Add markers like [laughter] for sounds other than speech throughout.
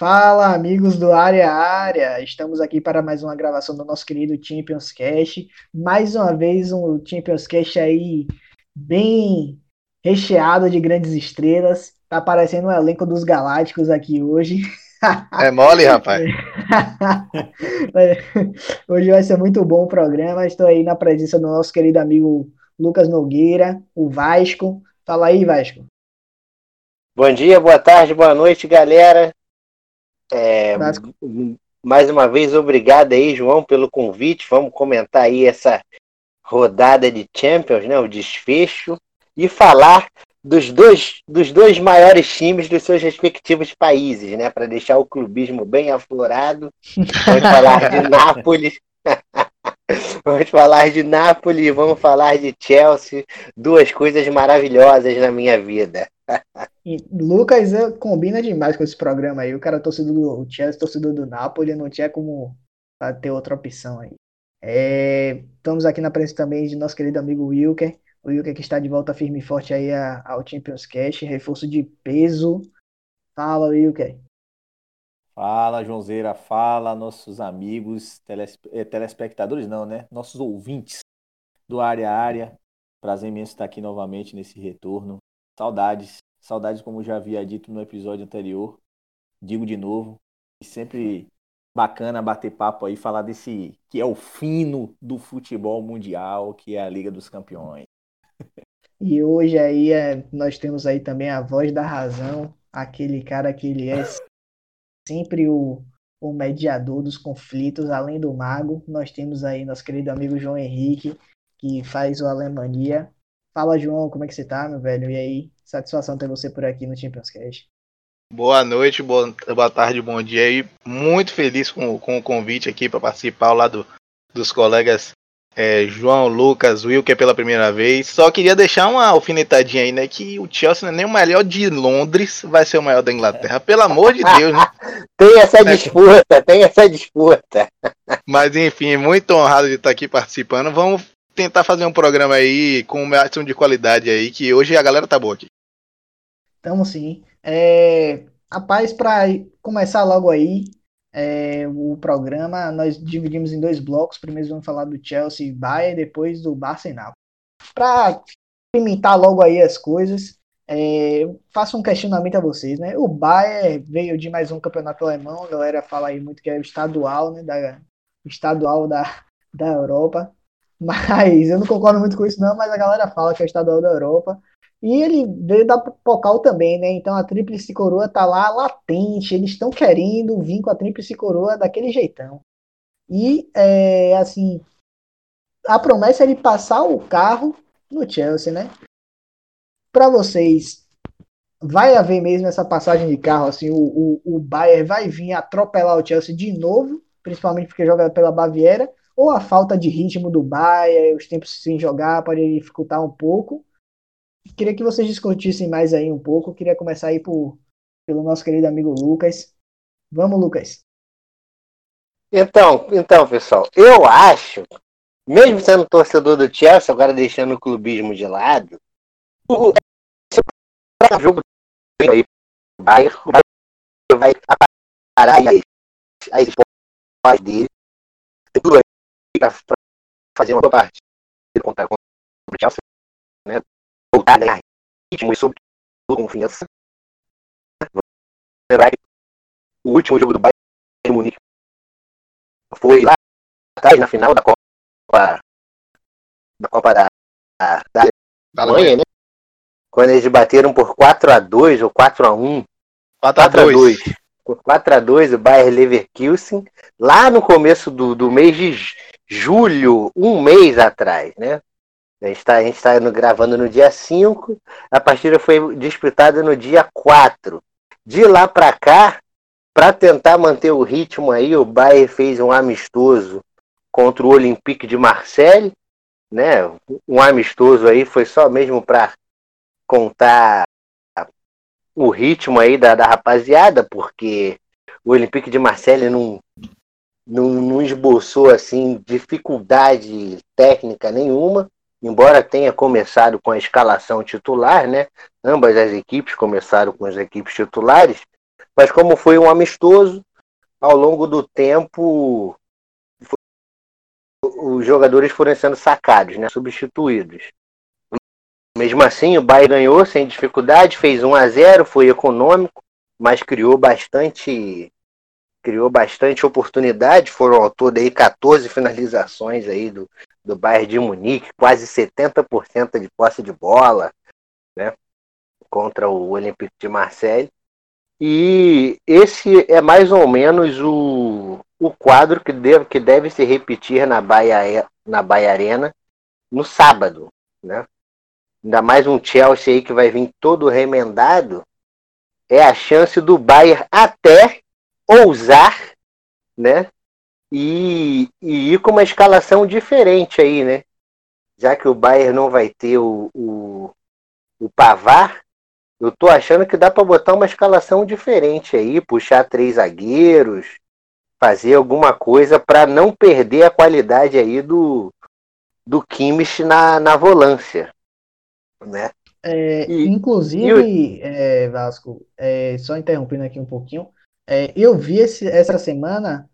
Fala, amigos do Área Área! Estamos aqui para mais uma gravação do nosso querido Champions Cast. Mais uma vez, um Champions Cast aí bem recheado de grandes estrelas. Tá aparecendo o um elenco dos Galácticos aqui hoje. É mole, rapaz. [laughs] hoje vai ser muito bom o programa. Estou aí na presença do nosso querido amigo Lucas Nogueira, o Vasco. Fala aí, Vasco. Bom dia, boa tarde, boa noite, galera. É, mais uma vez, obrigado aí, João, pelo convite. Vamos comentar aí essa rodada de Champions, né? O desfecho. E falar dos dois, dos dois maiores times dos seus respectivos países, né? Para deixar o clubismo bem aflorado. Vamos falar de [laughs] Nápoles. [laughs] vamos falar de Nápoles e vamos falar de Chelsea. Duas coisas maravilhosas na minha vida. Lucas é, combina demais com esse programa aí. O cara torcedor do Chelsea, torcedor do Napoli, não tinha como ter outra opção aí. É, estamos aqui na presença também de nosso querido amigo Wilker. O Wilker que está de volta firme e forte aí ao Champions Cash, reforço de peso. Fala, Wilker. Fala, Joãozeira. Fala, nossos amigos, eh, telespectadores, não, né? Nossos ouvintes do Área Área. Prazer imenso estar aqui novamente nesse retorno. Saudades Saudades, como já havia dito no episódio anterior. Digo de novo. E sempre bacana bater papo aí, falar desse que é o fino do futebol mundial, que é a Liga dos Campeões. E hoje aí é, nós temos aí também a voz da razão, aquele cara que ele é [laughs] sempre o, o mediador dos conflitos, além do mago. Nós temos aí nosso querido amigo João Henrique, que faz o Alemanha. Fala, João, como é que você tá, meu velho? E aí, Satisfação ter você por aqui no Champions Cast. Boa noite, boa, boa tarde, bom dia e muito feliz com, com o convite aqui para participar ao lado dos colegas é, João, Lucas, Wilker pela primeira vez. Só queria deixar uma alfinetadinha aí, né? Que o Chelsea não é nem o melhor de Londres, vai ser o maior da Inglaterra. [laughs] Pelo amor de Deus, né? tem essa disputa, tem essa disputa. Mas enfim, muito honrado de estar aqui participando. Vamos tentar fazer um programa aí com uma ação de qualidade aí, que hoje a galera tá boa aqui. Tamo sim. É, rapaz, para começar logo aí é, o programa, nós dividimos em dois blocos. Primeiro vamos falar do Chelsea e Bayern, depois do Napoli. Para pimentar logo aí as coisas, é, faço um questionamento a vocês, né? O Bayern veio de mais um campeonato alemão, a galera fala aí muito que é o estadual, né? Da, estadual da, da Europa. Mas eu não concordo muito com isso, não, mas a galera fala que é o estadual da Europa. E ele veio da Pocal também, né? Então a Tríplice Coroa tá lá latente. Eles estão querendo vir com a Tríplice Coroa daquele jeitão. E, é, assim, a promessa é ele passar o carro no Chelsea, né? Para vocês, vai haver mesmo essa passagem de carro? Assim, o, o, o Bayern vai vir atropelar o Chelsea de novo, principalmente porque joga pela Baviera? Ou a falta de ritmo do Bayern, os tempos sem jogar, pode dificultar um pouco? Queria que vocês discutissem mais aí um pouco. Queria começar aí por, pelo nosso querido amigo Lucas. Vamos, Lucas. Então, então, pessoal, eu acho, mesmo sendo torcedor do Chelsea, agora deixando o clubismo de lado, o jogo aí vai, vai parar as hipóteses dele para fazer uma parte contra, contra o Chelsea, né? voltar a ganhar ritmo e sobretudo confiança. O último jogo do Bayern Munique foi lá atrás na final da Copa da Copa da, da, da Alemanha, né? Quando eles bateram por 4 a 2 ou 4 a 1 4 a 2 Por 4 a 2 o Bayern Leverkusen, lá no começo do, do mês de julho, um mês atrás, né? A gente está tá gravando no dia 5, a partida foi disputada no dia 4. De lá para cá, para tentar manter o ritmo aí, o Bayern fez um amistoso contra o Olympique de Marseille, né? Um amistoso aí foi só mesmo para contar o ritmo aí da, da rapaziada, porque o Olympique de Marseille não, não, não esboçou assim dificuldade técnica nenhuma embora tenha começado com a escalação titular, né? Ambas as equipes começaram com as equipes titulares, mas como foi um amistoso, ao longo do tempo os jogadores foram sendo sacados, né, substituídos. Mesmo assim, o Bayern ganhou sem dificuldade, fez 1 a 0, foi econômico, mas criou bastante criou bastante oportunidade, foram ao todo aí 14 finalizações aí do, do Bayern de Munique, quase 70% de posse de bola, né, contra o Olympique de Marseille. E esse é mais ou menos o, o quadro que deve, que deve se repetir na Bahia, na Bahia Arena no sábado, né? Ainda mais um Chelsea aí que vai vir todo remendado, é a chance do Bayern até ousar, né? E, e ir com uma escalação diferente aí, né? Já que o Bayern não vai ter o, o, o Pavar, eu tô achando que dá para botar uma escalação diferente aí, puxar três zagueiros, fazer alguma coisa para não perder a qualidade aí do, do Kimmich na, na volância, né? É, e, inclusive, e é, Vasco, é, só interrompendo aqui um pouquinho, é, eu vi esse, essa semana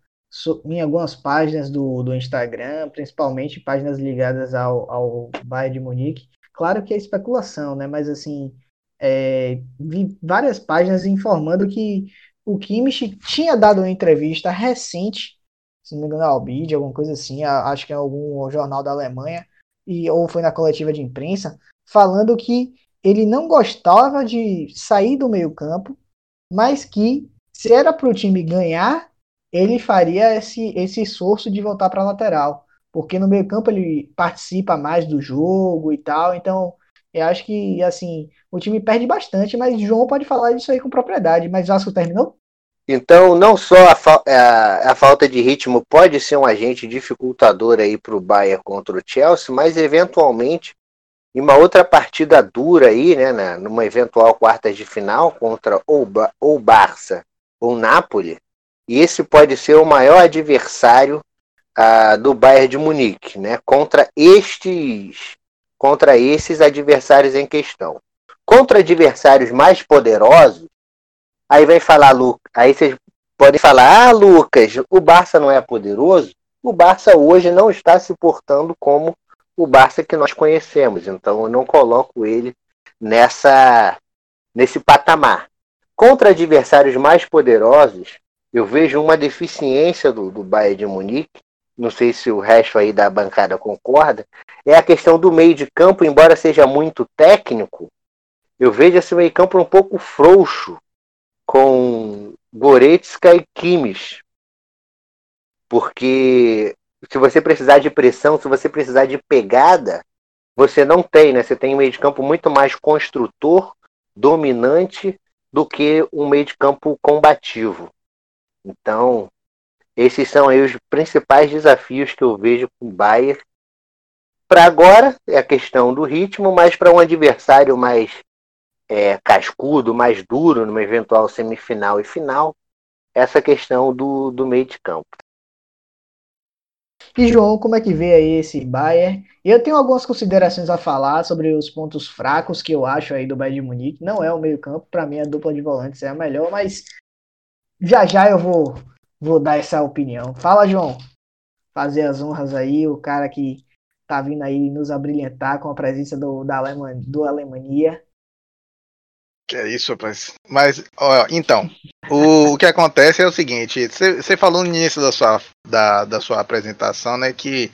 em algumas páginas do, do Instagram, principalmente páginas ligadas ao, ao Bayern de Munique. Claro que é especulação, né? Mas assim, é, vi várias páginas informando que o Kimmich tinha dado uma entrevista recente, se não me engano, ao Bild, alguma coisa assim, acho que é algum jornal da Alemanha, e, ou foi na coletiva de imprensa, falando que ele não gostava de sair do meio-campo, mas que se era para o time ganhar, ele faria esse, esse esforço de voltar para a lateral, porque no meio-campo ele participa mais do jogo e tal, então eu acho que, assim, o time perde bastante, mas João pode falar disso aí com propriedade. Mas Vasco terminou? Então, não só a, fa a, a, falta de ritmo pode ser um agente dificultador aí para o Bayern contra o Chelsea, mas eventualmente, em uma outra partida dura aí, né, né numa eventual quartas de final contra ou, ou Barça ou Napoli, e esse pode ser o maior adversário uh, do Bayern de Munique, né, contra estes contra esses adversários em questão. Contra adversários mais poderosos, aí vem falar, aí vocês podem falar, ah, Lucas, o Barça não é poderoso? O Barça hoje não está se portando como o Barça que nós conhecemos, então eu não coloco ele nessa nesse patamar. Contra adversários mais poderosos, eu vejo uma deficiência do, do Bayern de Munique, não sei se o resto aí da bancada concorda, é a questão do meio de campo, embora seja muito técnico, eu vejo esse meio campo um pouco frouxo com Goretzka e Kimmich. Porque se você precisar de pressão, se você precisar de pegada, você não tem, né? Você tem um meio de campo muito mais construtor, dominante, do que um meio de campo combativo. Então, esses são aí os principais desafios que eu vejo com o Bayern. Para agora é a questão do ritmo, mas para um adversário mais é, cascudo, mais duro, numa eventual semifinal e final, essa questão do, do meio de campo. E João, como é que vê aí esse Bayern? Eu tenho algumas considerações a falar sobre os pontos fracos que eu acho aí do Bayern de Munique. Não é o meio campo, para mim a dupla de volantes é a melhor, mas já já eu vou vou dar essa opinião. Fala, João. Fazer as honras aí, o cara que tá vindo aí nos abrilhantar com a presença do, da Aleman, do Alemanha. Que é isso, rapaz. Mas, ó, então, o, o que acontece é o seguinte: você falou no início da sua, da, da sua apresentação, né, que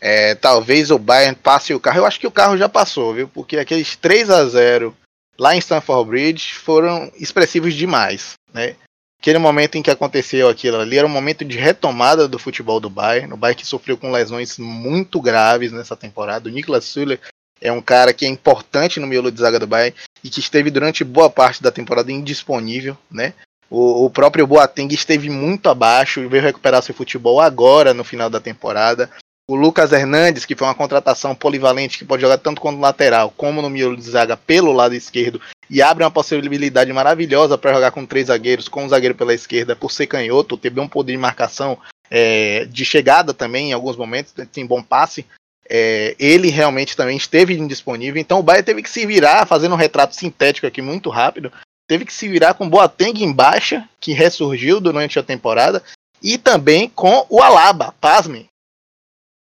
é, talvez o Bayern passe o carro. Eu acho que o carro já passou, viu? Porque aqueles 3 a 0 lá em Stamford Bridge foram expressivos demais, né? Aquele momento em que aconteceu aquilo ali era um momento de retomada do futebol do Bayern. O Bayern que sofreu com lesões muito graves nessa temporada. O Niklas Süle é um cara que é importante no miolo de zaga do Bayern e que esteve durante boa parte da temporada indisponível, né? O, o próprio Boateng esteve muito abaixo e veio recuperar seu futebol agora no final da temporada. O Lucas Hernandes, que foi uma contratação polivalente que pode jogar tanto quanto lateral como no miolo de zaga pelo lado esquerdo, e abre uma possibilidade maravilhosa para jogar com três zagueiros, com um zagueiro pela esquerda, por ser canhoto, ter um poder de marcação é, de chegada também em alguns momentos, tem bom passe. É, ele realmente também esteve indisponível, então o Bayern teve que se virar fazendo um retrato sintético aqui muito rápido teve que se virar com Boateng em baixa, que ressurgiu durante a temporada, e também com o Alaba, pasmem.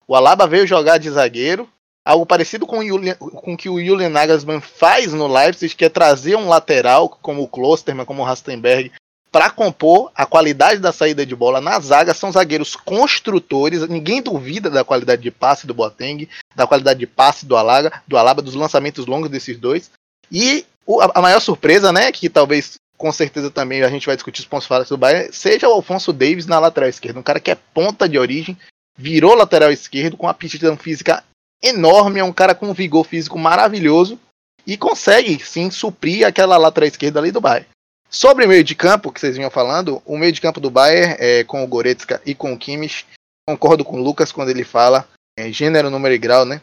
O Alaba veio jogar de zagueiro, algo parecido com o que o Julian Nagelsmann faz no Leipzig, que é trazer um lateral como o Klosterman, como o Rastenberg, para compor a qualidade da saída de bola na zaga. São zagueiros construtores, ninguém duvida da qualidade de passe do Boateng, da qualidade de passe do Alaba, do Alaba, dos lançamentos longos desses dois. E a maior surpresa, né, que talvez com certeza também a gente vai discutir os pontos fortes do Bayern, seja o Alfonso Davis na lateral esquerda, um cara que é ponta de origem, virou lateral esquerdo com uma aptidão física enorme, é um cara com um vigor físico maravilhoso e consegue sim suprir aquela lateral esquerda ali do Bayern. Sobre meio de campo que vocês vinham falando, o meio de campo do Bayern é, com o Goretzka e com o Kimmich, concordo com o Lucas quando ele fala é, gênero, número e grau, né?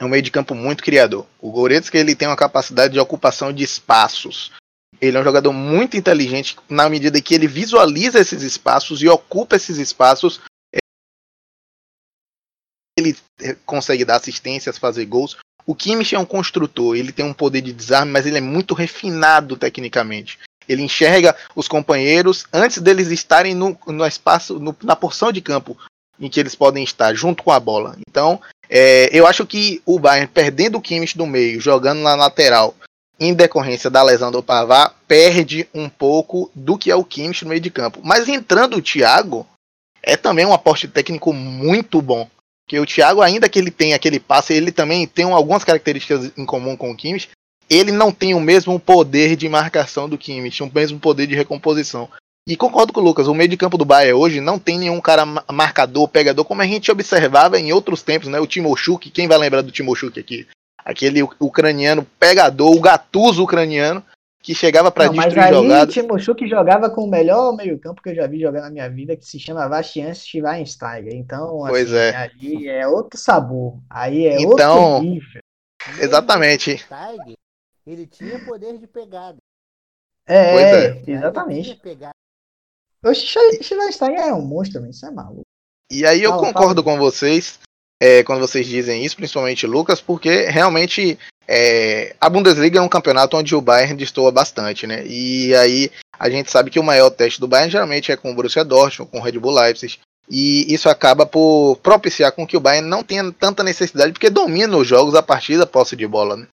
É um meio de campo muito criador. O Goretzka ele tem uma capacidade de ocupação de espaços. Ele é um jogador muito inteligente na medida que ele visualiza esses espaços e ocupa esses espaços ele eh, consegue dar assistências, fazer gols. O Kimmich é um construtor, ele tem um poder de desarme, mas ele é muito refinado tecnicamente. Ele enxerga os companheiros antes deles estarem no, no espaço, no, na porção de campo em que eles podem estar, junto com a bola. Então, é, eu acho que o Bayern, perdendo o Kimmich do meio, jogando na lateral, em decorrência da lesão do Pavá, perde um pouco do que é o Kimmich no meio de campo. Mas entrando o Thiago, é também um aporte técnico muito bom. Que o Thiago, ainda que ele tenha aquele passe, ele também tem algumas características em comum com o Kimmich. Ele não tem o mesmo poder de marcação do Kimmich, o mesmo poder de recomposição. E concordo com o Lucas, o meio de campo do Bayern hoje não tem nenhum cara marcador, pegador, como a gente observava em outros tempos, né? O Timoshuk, quem vai lembrar do Timoshuk aqui? Aquele ucraniano pegador, o gatuso ucraniano, que chegava para destruir mas aí, jogadas. Timoshuk jogava com o melhor meio-campo que eu já vi jogar na minha vida, que se chama Bastian Schweinsteiger. Então, pois assim, é. aí é outro sabor. Aí é então, outro nível. Exatamente. Ele tinha poder de pegada. É, é. exatamente. O Schweinsteiger é um monstro, isso é maluco. E aí eu Fala, concordo fala. com vocês é, quando vocês dizem isso, principalmente Lucas, porque realmente é, a Bundesliga é um campeonato onde o Bayern destoa bastante, né? E aí a gente sabe que o maior teste do Bayern geralmente é com o Borussia Dortmund, com o Red Bull Leipzig. E isso acaba por propiciar com que o Bayern não tenha tanta necessidade, porque domina os jogos a partir da posse de bola, né?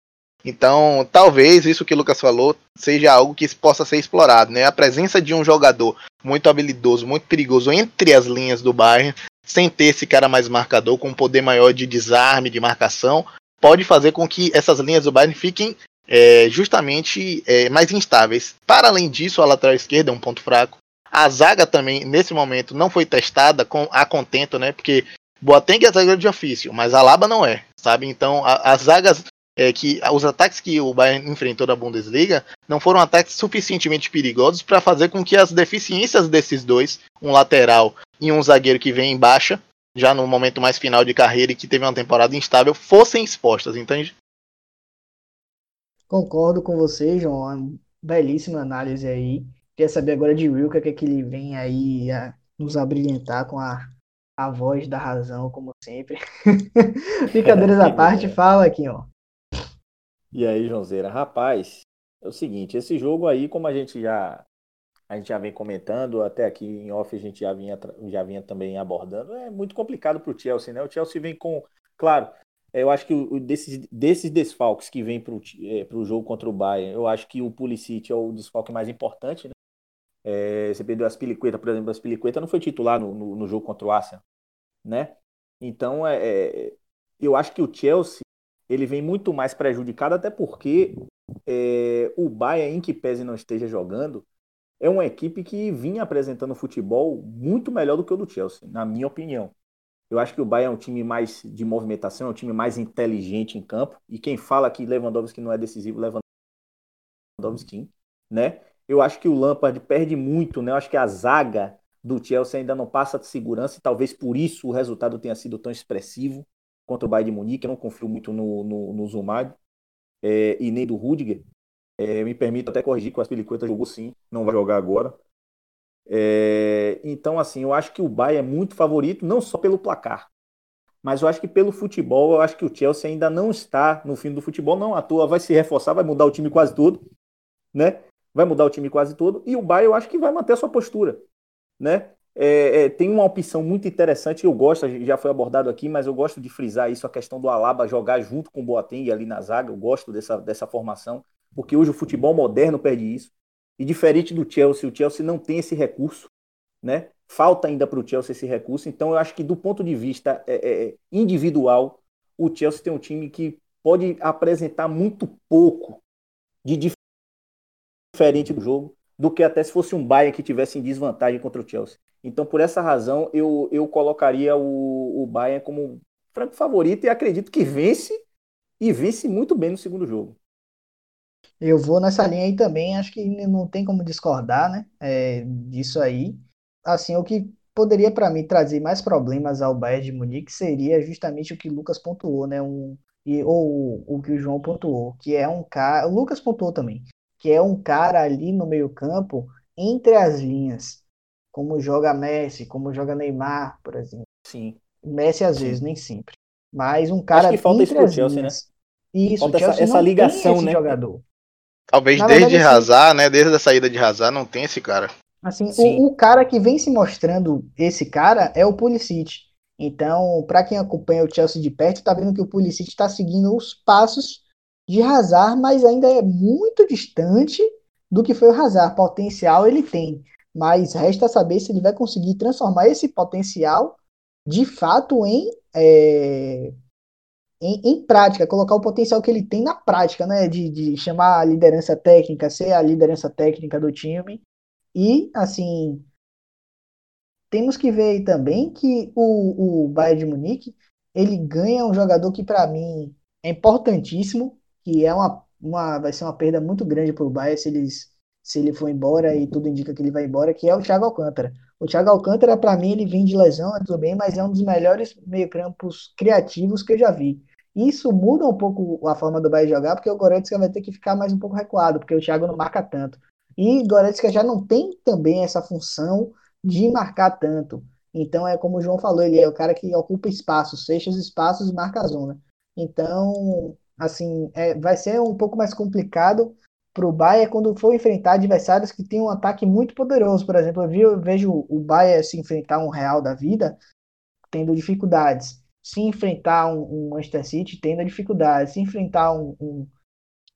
Então, talvez isso que o Lucas falou seja algo que possa ser explorado, né? A presença de um jogador muito habilidoso, muito perigoso entre as linhas do Bayern, sem ter esse cara mais marcador, com um poder maior de desarme, de marcação, pode fazer com que essas linhas do Bayern fiquem é, justamente é, mais instáveis. Para além disso, a lateral esquerda é um ponto fraco. A zaga também, nesse momento, não foi testada com, a contento, né? Porque Boateng é zagueiro de ofício, mas a Laba não é, sabe? Então, as zagas é, que os ataques que o Bayern enfrentou na Bundesliga não foram ataques suficientemente perigosos para fazer com que as deficiências desses dois, um lateral e um zagueiro que vem em baixa, já no momento mais final de carreira e que teve uma temporada instável, fossem expostas, entende? Concordo com você, João. Uma belíssima análise aí. Queria saber agora de Will, o que é que ele vem aí a nos abrilhantar com a, a voz da razão, como sempre. [laughs] Brincadeiras à parte, fala aqui, ó. E aí, Joãozeira, rapaz, é o seguinte, esse jogo aí, como a gente já a gente já vem comentando, até aqui em off a gente já vinha, já vinha também abordando, é muito complicado para o Chelsea, né? O Chelsea vem com, claro, eu acho que desses, desses desfalques que vem para o é, jogo contra o Bayern, eu acho que o Pulisic é o desfalque mais importante, né? É, você perdeu as Piliqueta, por exemplo, as Piliqueta não foi titular no, no, no jogo contra o Arsenal, né? Então, é, é, eu acho que o Chelsea ele vem muito mais prejudicado, até porque é, o Bayern, em que pese não esteja jogando, é uma equipe que vinha apresentando futebol muito melhor do que o do Chelsea, na minha opinião. Eu acho que o Bayern é um time mais de movimentação, é um time mais inteligente em campo. E quem fala que Lewandowski não é decisivo, Lewandowski, né? Eu acho que o Lampard perde muito, né? Eu acho que a zaga do Chelsea ainda não passa de segurança e talvez por isso o resultado tenha sido tão expressivo contra o Bayern de Munique. Eu não confio muito no, no, no Zumad é, e nem do Rudiger. É, me permito até corrigir que o Aspilicueta jogou sim, não vai jogar agora. É, então, assim, eu acho que o Bayern é muito favorito, não só pelo placar, mas eu acho que pelo futebol, eu acho que o Chelsea ainda não está no fim do futebol, não à toa vai se reforçar, vai mudar o time quase todo, né? vai mudar o time quase todo, e o Bayern eu acho que vai manter a sua postura, né? É, é, tem uma opção muito interessante, eu gosto, já foi abordado aqui, mas eu gosto de frisar isso, a questão do Alaba jogar junto com o Boateng ali na zaga, eu gosto dessa, dessa formação, porque hoje o futebol moderno perde isso, e diferente do Chelsea, o Chelsea não tem esse recurso, né? Falta ainda para o Chelsea esse recurso, então eu acho que do ponto de vista é, é, é, individual, o Chelsea tem um time que pode apresentar muito pouco de diferente do jogo, do que até se fosse um Bayern que tivesse em desvantagem contra o Chelsea. Então, por essa razão, eu, eu colocaria o, o Bayern como franco favorito e acredito que vence e vence muito bem no segundo jogo. Eu vou nessa linha aí também, acho que não tem como discordar, né, é, disso aí. Assim, o que poderia para mim trazer mais problemas ao Bayern de Munique seria justamente o que o Lucas pontuou, né, um, e, ou o que o João pontuou, que é um cara, o Lucas pontuou também, que é um cara ali no meio campo, entre as linhas, como joga Messi, como joga Neymar, por exemplo. Sim. Messi às Sim. vezes, nem sempre. Mas um cara Acho que falta isso pro Chelsea, linhas. Isso, Falta Chelsea essa- essa ligação, né? jogador. Talvez Na desde verdade, assim- Hazard, né? Desde a saída de Hazard não tem esse cara. Assim, Sim. o, o cara que vem se mostrando esse cara é o Pulisic. Então, para quem acompanha o Chelsea de perto, tá vendo que o Pulisic está seguindo os passos de Hazard, mas ainda é muito distante do que foi o Hazard. Potencial ele tem, mas resta saber se ele vai conseguir transformar esse potencial de fato em, é, em, em prática, colocar o potencial que ele tem na prática, né? De, de chamar a liderança técnica, ser a liderança técnica do time. E, assim, temos que ver aí também que o, o Bayern de Munique, ele ganha um jogador que, para mim, é importantíssimo, que é uma, uma, vai ser uma perda muito grande para o Bayern se, eles, se ele for embora, e tudo indica que ele vai embora, que é o Thiago Alcântara. O Thiago Alcântara, para mim, ele vem de lesão, é tudo bem, mas é um dos melhores meio-campos criativos que eu já vi. Isso muda um pouco a forma do Bayern jogar, porque o Goretzka vai ter que ficar mais um pouco recuado, porque o Thiago não marca tanto. E Goretzka já não tem também essa função de marcar tanto. Então é como o João falou, ele é o cara que ocupa espaços, fecha os espaços e marca a zona. Então, assim, é, vai ser um pouco mais complicado para o Bayern quando for enfrentar adversários que têm um ataque muito poderoso. Por exemplo, eu, vi, eu vejo o Bayern se enfrentar um Real da vida tendo dificuldades. Se enfrentar um, um Manchester City tendo dificuldades. Se enfrentar um, um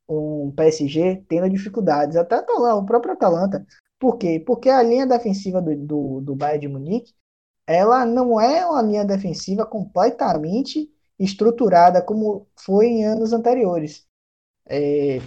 um PSG tendo dificuldades, até o próprio Atalanta. Por quê? Porque a linha defensiva do, do, do Bayern de Munique, ela não é uma linha defensiva completamente estruturada como foi em anos anteriores. É,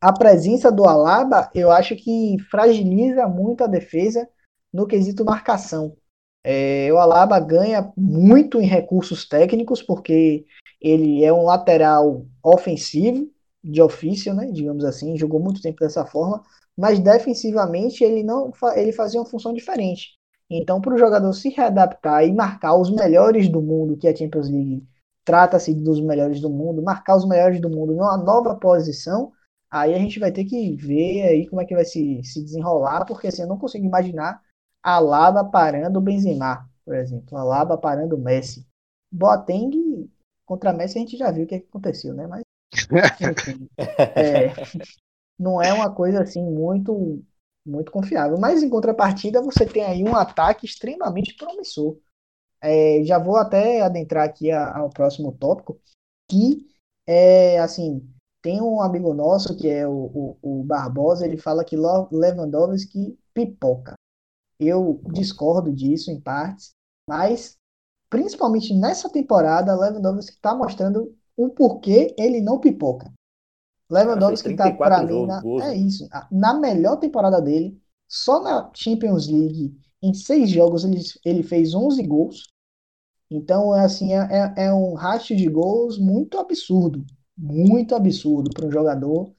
a presença do Alaba, eu acho que fragiliza muito a defesa no quesito marcação. É, o Alaba ganha muito em recursos técnicos, porque ele é um lateral ofensivo, de ofício, né, digamos assim, jogou muito tempo dessa forma, mas defensivamente ele não ele fazia uma função diferente. Então, para o jogador se readaptar e marcar os melhores do mundo, que a Champions League trata-se dos melhores do mundo, marcar os melhores do mundo numa nova posição, aí a gente vai ter que ver aí como é que vai se, se desenrolar, porque assim, eu não consigo imaginar a Laba parando o Benzema, por exemplo, a Laba parando o Messi. Boateng contra Messi a gente já viu o que, é que aconteceu, né? Mas enfim, [laughs] é, não é uma coisa assim muito muito confiável. Mas em contrapartida você tem aí um ataque extremamente promissor. É, já vou até adentrar aqui a, ao próximo tópico, que é assim, tem um amigo nosso que é o, o, o Barbosa, ele fala que Lewandowski pipoca. Eu discordo disso em partes, mas principalmente nessa temporada, Lewandowski está mostrando o porquê ele não pipoca. Lewandowski está para mim na, é isso, na melhor temporada dele, só na Champions League em seis jogos ele, ele fez 11 gols. Então assim é, é, é um ratio de gols muito absurdo, muito absurdo para um jogador.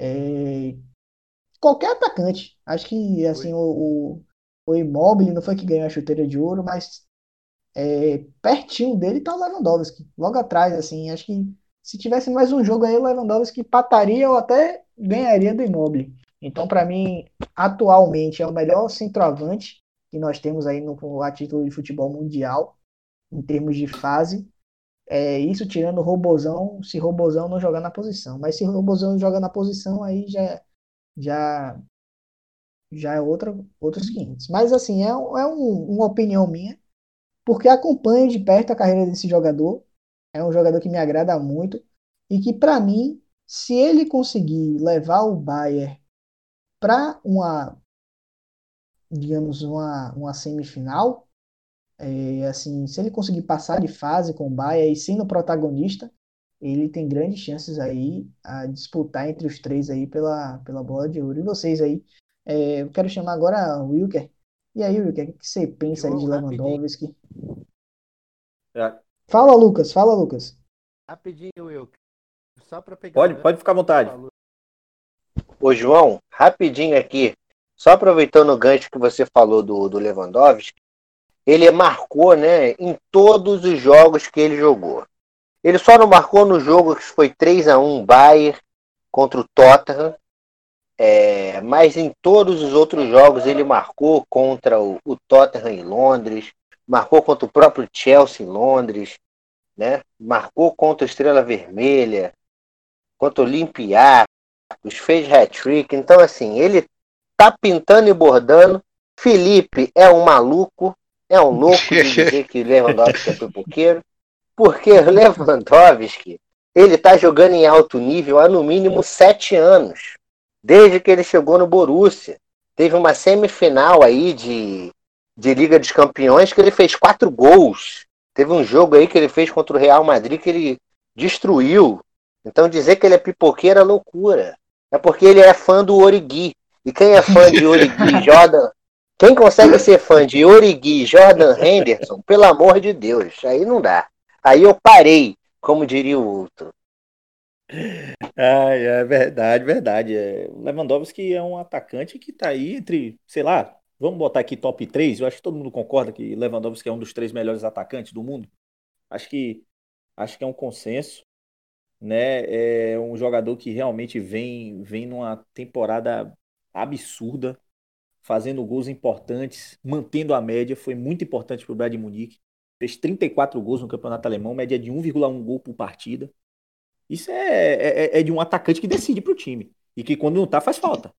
É, qualquer atacante, acho que assim o, o, o Immobile não foi que ganhou a chuteira de ouro, mas é, pertinho dele tá o Lewandowski, logo atrás, assim, acho que se tivesse mais um jogo aí, o Lewandowski empataria ou até ganharia do Immobile. Então, para mim, atualmente é o melhor centroavante que nós temos aí no a título de futebol mundial, em termos de fase. É, isso tirando o Robozão, se Robozão não jogar na posição. Mas se Robozão joga na posição, aí já, já já é outra, outros 500. Mas assim, é, é um, uma opinião minha, porque acompanho de perto a carreira desse jogador. É um jogador que me agrada muito e que para mim, se ele conseguir levar o Bayern para uma digamos uma, uma semifinal, é, assim, se ele conseguir passar de fase com o Bayern e sendo protagonista, ele tem grandes chances aí a disputar entre os três aí pela, pela bola de ouro. E vocês aí, é, eu quero chamar agora o Wilker. E aí, Wilker, o que você pensa aí de Lewandowski? É. Fala, Lucas, fala, Lucas. Rapidinho, Wilker. Só para pegar. Pode, pode ficar à vontade. Ô, João, rapidinho aqui. Só aproveitando o gancho que você falou do, do Lewandowski, ele marcou né, em todos os jogos que ele jogou. Ele só não marcou no jogo que foi 3 a 1 Bayern contra o Tottenham. É, mas em todos os outros jogos ele marcou contra o, o, Tottenham em Londres, marcou contra o próprio Chelsea em Londres, né? marcou contra a Estrela Vermelha, contra o Olympiacos, fez hat-trick. Então, assim, ele tá pintando e bordando. Felipe é um maluco, é um louco de [laughs] dizer que Lewandowski é pipoqueiro. Porque o Lewandowski, ele tá jogando em alto nível há no mínimo sete anos. Desde que ele chegou no Borussia. Teve uma semifinal aí de, de Liga dos Campeões que ele fez quatro gols. Teve um jogo aí que ele fez contra o Real Madrid que ele destruiu. Então dizer que ele é pipoqueiro é loucura. É porque ele é fã do Origui. E quem é fã de [laughs] Origui Jordan. Quem consegue ser fã de Origui Jordan Henderson, pelo amor de Deus, aí não dá. Aí eu parei, como diria o outro. Ah, é verdade, verdade. É, o Lewandowski é um atacante que está aí entre, sei lá, vamos botar aqui top 3. Eu acho que todo mundo concorda que Lewandowski é um dos três melhores atacantes do mundo. Acho que acho que é um consenso, né? É um jogador que realmente vem vem numa temporada absurda, fazendo gols importantes, mantendo a média, foi muito importante para o Bayern Munique fez 34 gols no campeonato alemão, média de 1,1 gol por partida. Isso é, é, é de um atacante que decide para o time. E que quando não tá, faz falta.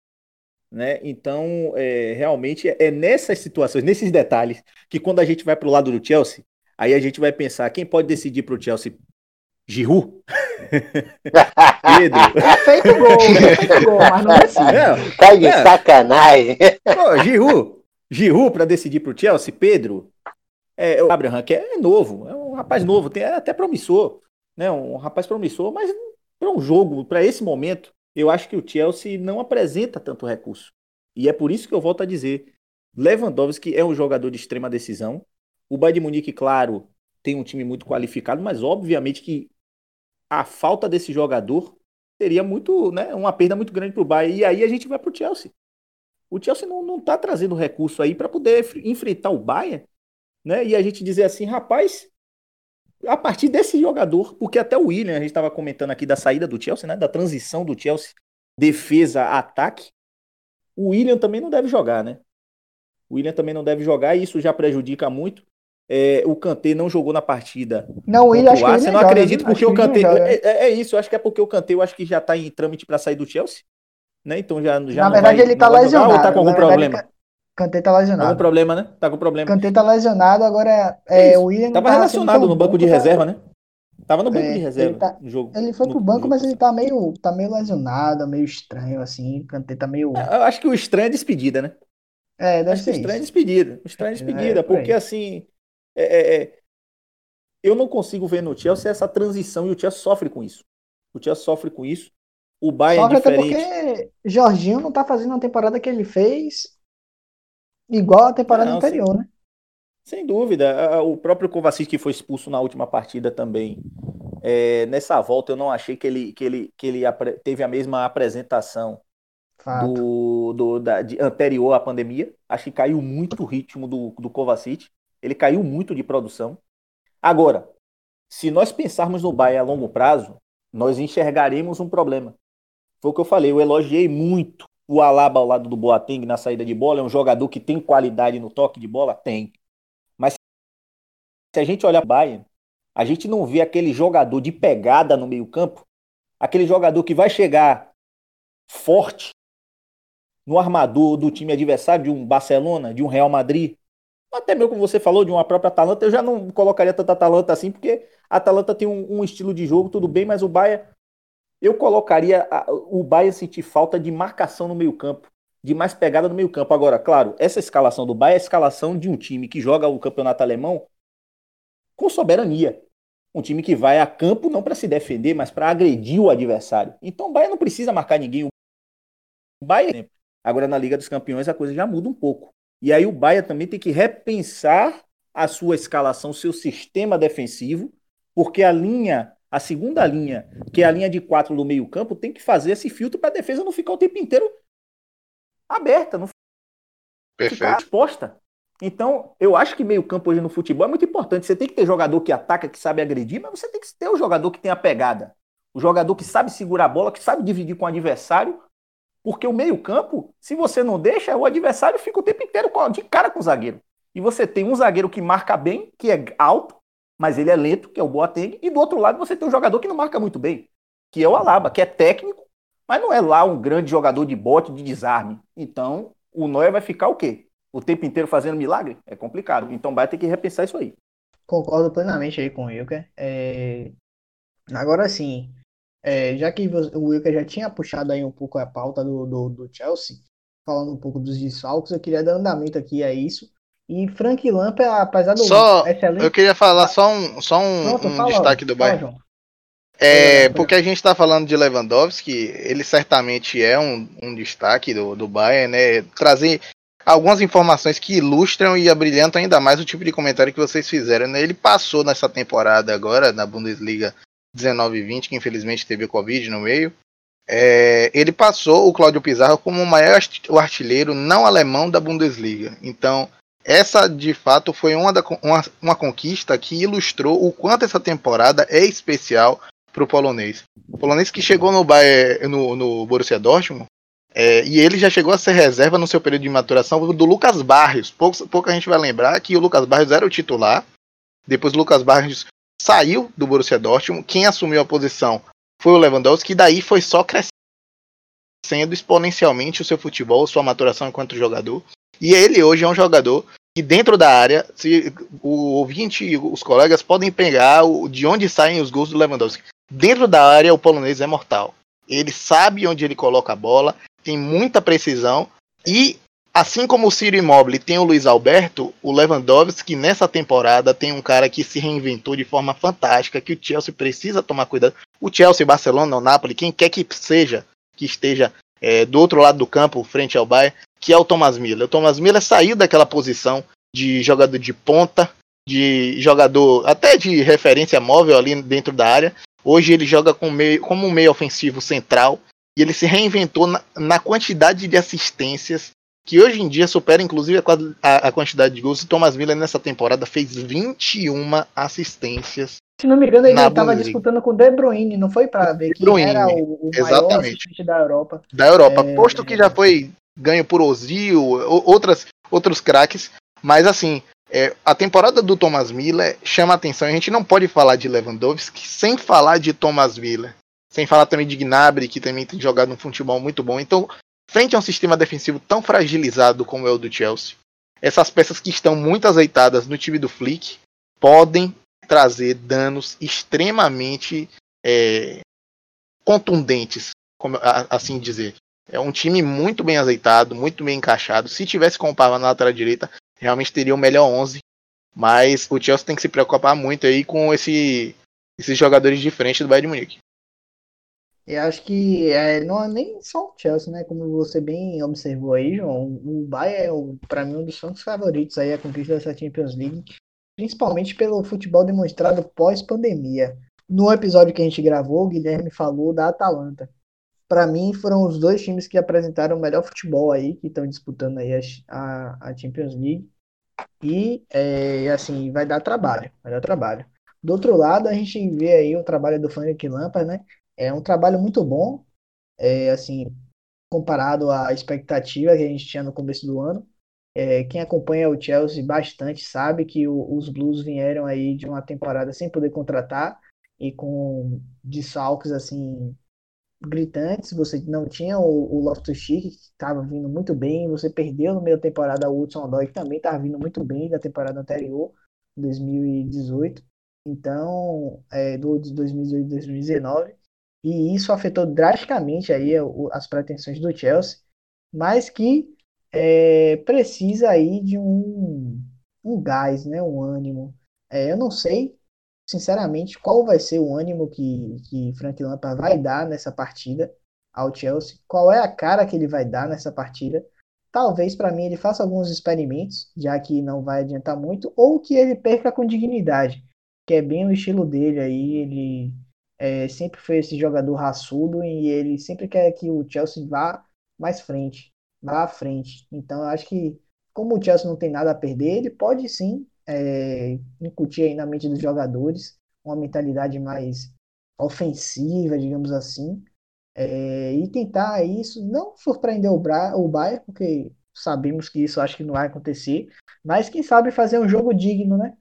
Né? Então, é, realmente é nessas situações, nesses detalhes, que quando a gente vai para o lado do Chelsea, aí a gente vai pensar quem pode decidir para o Chelsea? Giroud? Pedro? [laughs] É feito gol, é feito gol, mas não decide. tá de é. sacanagem. Pô, Giroud, Giroud para decidir para o Chelsea? Pedro? É, o Abraham, que é novo, é um rapaz novo, tem, é até promissor, né? Um rapaz promissor, mas para um jogo, para esse momento, eu acho que o Chelsea não apresenta tanto recurso. E é por isso que eu volto a dizer: Lewandowski é um jogador de extrema decisão. O Bayern de Munique, claro, tem um time muito qualificado, mas obviamente que a falta desse jogador seria muito, né, uma perda muito grande para o Bayern. E aí a gente vai para o Chelsea. O Chelsea não está trazendo recurso aí para poder enfrentar o Bayern né? E a gente dizer assim, rapaz, a partir desse jogador, porque até o William, a gente estava comentando aqui da saída do Chelsea, né? Da transição do Chelsea, defesa, ataque. O William também não deve jogar, né? O William também não deve jogar e isso já prejudica muito. É, o Kanté não jogou na partida. Não, o William acho que não acredito porque o Kanté é, é, é, isso, acho que é porque o Kanté eu acho que já está em trâmite para sair do Chelsea, né? Então já já Na verdade vai, ele está lesionado. Jogar, ou tá com algum problema? Kanté tá lesionado. Tá com problema, né? Tá com problema. Kanté tá lesionado, agora é, é o William. Tava tá relacionado no banco de reserva, né? Tava no banco é, de reserva ele tá, no jogo. Ele foi pro banco, mas ele tá meio, tá meio lesionado, meio estranho, assim. O Kanté tá meio. É, eu acho que o estranho é despedida, né? É, deve acho ser. Estranho é despedida. O estranho é despedida, é, porque assim. É, é, eu não consigo ver no Chelsea essa transição e o Chelsea sofre com isso. O Chelsea sofre com isso. O Bayern sofre é diferente. Até porque Jorginho não tá fazendo a temporada que ele fez Igual a temporada Não, anterior, sem, né? Sem dúvida. O próprio Kovacic que foi expulso na última partida também. É, nessa volta eu não achei que ele, que ele, que ele teve a mesma apresentação do, do da, de, anterior à pandemia. Acho que caiu muito o ritmo do, do Kovacic. Ele caiu muito de produção. Agora, se nós pensarmos no Bahia a longo prazo, nós enxergaremos um problema. Foi o que eu falei, eu elogiei muito o Alaba ao lado do Boateng na saída de bola é um jogador que tem qualidade no toque de bola? Tem. Mas se a gente olhar o Bayern, a gente não vê aquele jogador de pegada no meio campo, aquele jogador que vai chegar forte no armador do time adversário, de um Barcelona, de um Real Madrid, até mesmo como você falou, de uma própria Atalanta, eu já não colocaria tanta Atalanta assim, porque a Atalanta tem um, um estilo de jogo, tudo bem, mas o Bahia, eu colocaria a, o Bahia sentir falta de marcação no meio campo, de mais pegada no meio campo. Agora, claro, essa escalação do Bahia é a escalação de um time que joga o campeonato alemão com soberania. Um time que vai a campo não para se defender, mas para agredir o adversário. Então o Bahia não precisa marcar ninguém. O Bahia, agora na Liga dos Campeões a coisa já muda um pouco. E aí o Bahia também tem que repensar a sua escalação, seu sistema defensivo, porque a linha, a segunda linha, que é a linha de quatro do meio-campo, tem que fazer esse filtro para a defesa não ficar o tempo inteiro aberta, não Perfeito. ficar exposta. Então, eu acho que meio-campo hoje no futebol é muito importante. Você tem que ter jogador que ataca, que sabe agredir, mas você tem que ter o jogador que tem a pegada. O jogador que sabe segurar a bola, que sabe dividir com o adversário porque o meio-campo, se você não deixa, o adversário fica o tempo inteiro de cara com o zagueiro. E você tem um zagueiro que marca bem, que é alto, mas ele é lento, que é o Boateng, e do outro lado você tem um jogador que não marca muito bem, que é o Alaba, que é técnico, mas não é lá um grande jogador de bote, de desarme. Então, o Neuer vai ficar o quê? O tempo inteiro fazendo milagre? É complicado. Então vai ter que repensar isso aí. Concordo plenamente aí com o Wilker. É... Agora sim, é, já que o Wilker já tinha puxado aí um pouco a pauta do, do, do Chelsea, falando um pouco dos desfalques, eu queria dar andamento aqui a isso. E Frank Lampard, apesar do só, excelente... Eu queria falar só um, só um, Pronto, um fala, destaque do Bayern. É, porque a gente está falando de Lewandowski, ele certamente é um, um destaque do, do Bayern, né? Trazer algumas informações que ilustram e abrilhantam ainda mais o tipo de comentário que vocês fizeram. Né? Ele passou nessa temporada agora na Bundesliga 19 e 20, que infelizmente teve Covid no meio. É, ele passou o Cláudio Pizarro como o maior artilheiro não alemão da Bundesliga. Então, essa de fato foi uma, da, uma, uma conquista que ilustrou o quanto essa temporada é especial para o polonês. O polonês que chegou no, no, no Borussia Dortmund é, e ele já chegou a ser reserva no seu período de maturação do Lucas Barrios. Pouco, pouco a gente vai lembrar que o Lucas Barrios era o titular. Depois o Lucas Barrios saiu do Borussia Dortmund. Quem assumiu a posição foi o Lewandowski, e daí foi só crescendo exponencialmente o seu futebol, sua maturação enquanto jogador. E ele hoje é um jogador que dentro da área, se o ouvinte e os colegas podem pegar o, de onde saem os gols do Lewandowski. Dentro da área, o polonês é mortal. Ele sabe onde ele coloca a bola, tem muita precisão e Assim como o Ciro Immobile tem o Luiz Alberto, o Lewandowski nessa temporada tem um cara que se reinventou de forma fantástica, que o Chelsea precisa tomar cuidado. O Chelsea, Barcelona, o Napoli, quem quer que seja que esteja é, do outro lado do campo, frente ao Bayern, que é o Thomas Miller. O Thomas Miller saiu daquela posição de jogador de ponta, de jogador até de referência móvel ali dentro da área. Hoje ele joga com meio, como um meio ofensivo central e ele se reinventou na, na quantidade de assistências que hoje em dia supera inclusive a, a, quantidade de gols. O Thomas Miller nessa temporada fez 21 assistências. Se não me engano, ele estava disputando com o De Bruyne, não foi para ver quem era o, o Exatamente. da Europa. Da Europa, é... posto que já foi ganho por Ozil, outras, outros craques, mas assim, é, a temporada do Thomas Miller chama atenção. A gente não pode falar de Lewandowski sem falar de Thomas Miller. Sem falar também de Gnabry, que também tem jogado um futebol muito bom. Então, frente a um sistema defensivo tão fragilizado como é o do Chelsea, essas peças que estão muito azeitadas no time do Flick podem trazer danos extremamente é, contundentes, como assim dizer. É um time muito bem azeitado, muito bem encaixado. Se tivesse com o Pava na lateral direita, realmente teria o melhor 11. Mas o Chelsea tem que se preocupar muito aí com esse, esses jogadores de frente do Bayern de Munique. Eu acho que é, não é nem só o Chelsea, né? Como você bem observou aí, João, o Bayern é, para mim, um dos pontos favoritos aí a conquista dessa Champions League, principalmente pelo futebol demonstrado pós-pandemia. No episódio que a gente gravou, o Guilherme falou da Atalanta. Para mim, foram os dois times que apresentaram o melhor futebol aí, que estão disputando aí a, a, a Champions League. E, é, assim, vai dar trabalho, vai dar trabalho. Do outro lado, a gente vê aí o trabalho do Frank Lampard, né? É um trabalho muito bom, é, assim, comparado à expectativa que a gente tinha no começo do ano. É, quem acompanha o Chelsea bastante sabe que o, os Blues vieram aí de uma temporada sem poder contratar e com desfalques assim gritantes, você não tinha o, o Loftus-Cheek, que estava vindo muito bem, você perdeu no meio da temporada o Hudson Odoi, que também estava vindo muito bem da temporada anterior, 2018, então, é, do, de 2018 2019, e isso afetou drasticamente aí as pretensões do Chelsea, mas que é, precisa aí de um, um gás, né, um ânimo. É, eu não sei sinceramente, qual vai ser o ânimo que, que Frank Lampard vai dar nessa partida ao Chelsea? Qual é a cara que ele vai dar nessa partida? Talvez para mim ele faça alguns experimentos, já que não vai adiantar muito, ou que ele perca com dignidade, que é bem o estilo dele aí. Ele é, sempre foi esse jogador raçudo e ele sempre quer que o Chelsea vá mais frente, vá à frente. Então eu acho que, como o Chelsea não tem nada a perder, ele pode sim é, incutir aí na mente dos jogadores uma mentalidade mais ofensiva, digamos assim, é, e tentar isso, não surpreender o, Bra o Bayern, porque sabemos que isso acho que não vai acontecer, mas quem sabe fazer um jogo digno, né?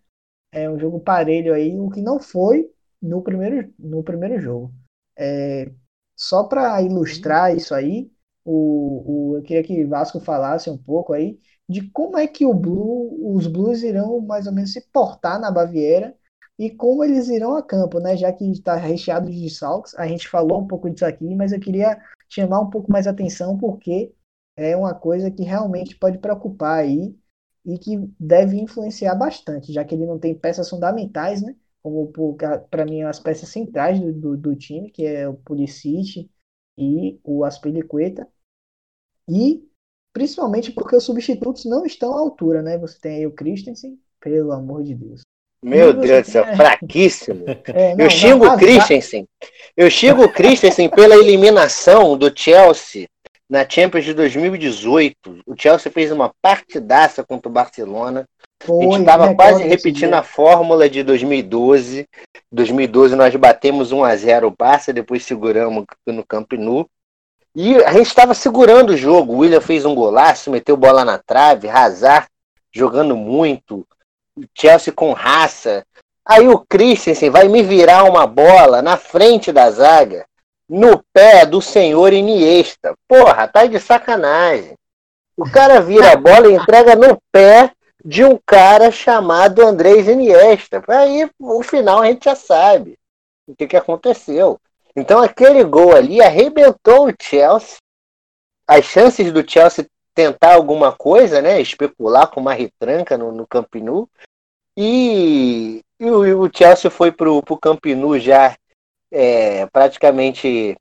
É um jogo parelho aí, o que não foi no primeiro, no primeiro jogo. É, só para ilustrar isso aí, o, o, eu queria que Vasco falasse um pouco aí de como é que o Blue, os Blues irão mais ou menos se portar na Baviera e como eles irão a campo, né? Já que está recheado de saltos, a gente falou um pouco disso aqui, mas eu queria chamar um pouco mais atenção porque é uma coisa que realmente pode preocupar aí e que deve influenciar bastante, já que ele não tem peças fundamentais, né? Como para mim as peças centrais do, do, do, time, que é o Pulisic e o Aspilicueta. E Principalmente porque os substitutos não estão à altura, né? Você tem aí o Christensen, pelo amor de Deus. Meu Deus do céu, é... fraquíssimo. [laughs] É, não, eu xingo o Christensen. Eu xingo o Christensen pela eliminação do Chelsea na Champions de 2018. O Chelsea fez uma partidaça contra o Barcelona. Foi, a gente estava quase repetindo a fórmula de 2012. 2012 nós batemos 1 a 0 o Barça, depois seguramos no Camp Nou. E a gente estava segurando o jogo. O William fez um golaço, meteu bola na trave, Hazard jogando muito, Chelsea com raça. Aí o Christensen vai me virar uma bola na frente da zaga, no pé do senhor Iniesta. Porra, tá de sacanagem. O cara vira a bola e entrega no pé de um cara chamado Andrés Iniesta. Aí o final a gente já sabe o que, que aconteceu. Então aquele gol ali arrebentou o Chelsea. As chances do Chelsea tentar alguma coisa, né, especular com uma retranca no, no. E, e o, o, Chelsea foi pro, pro Camp Nou já é, praticamente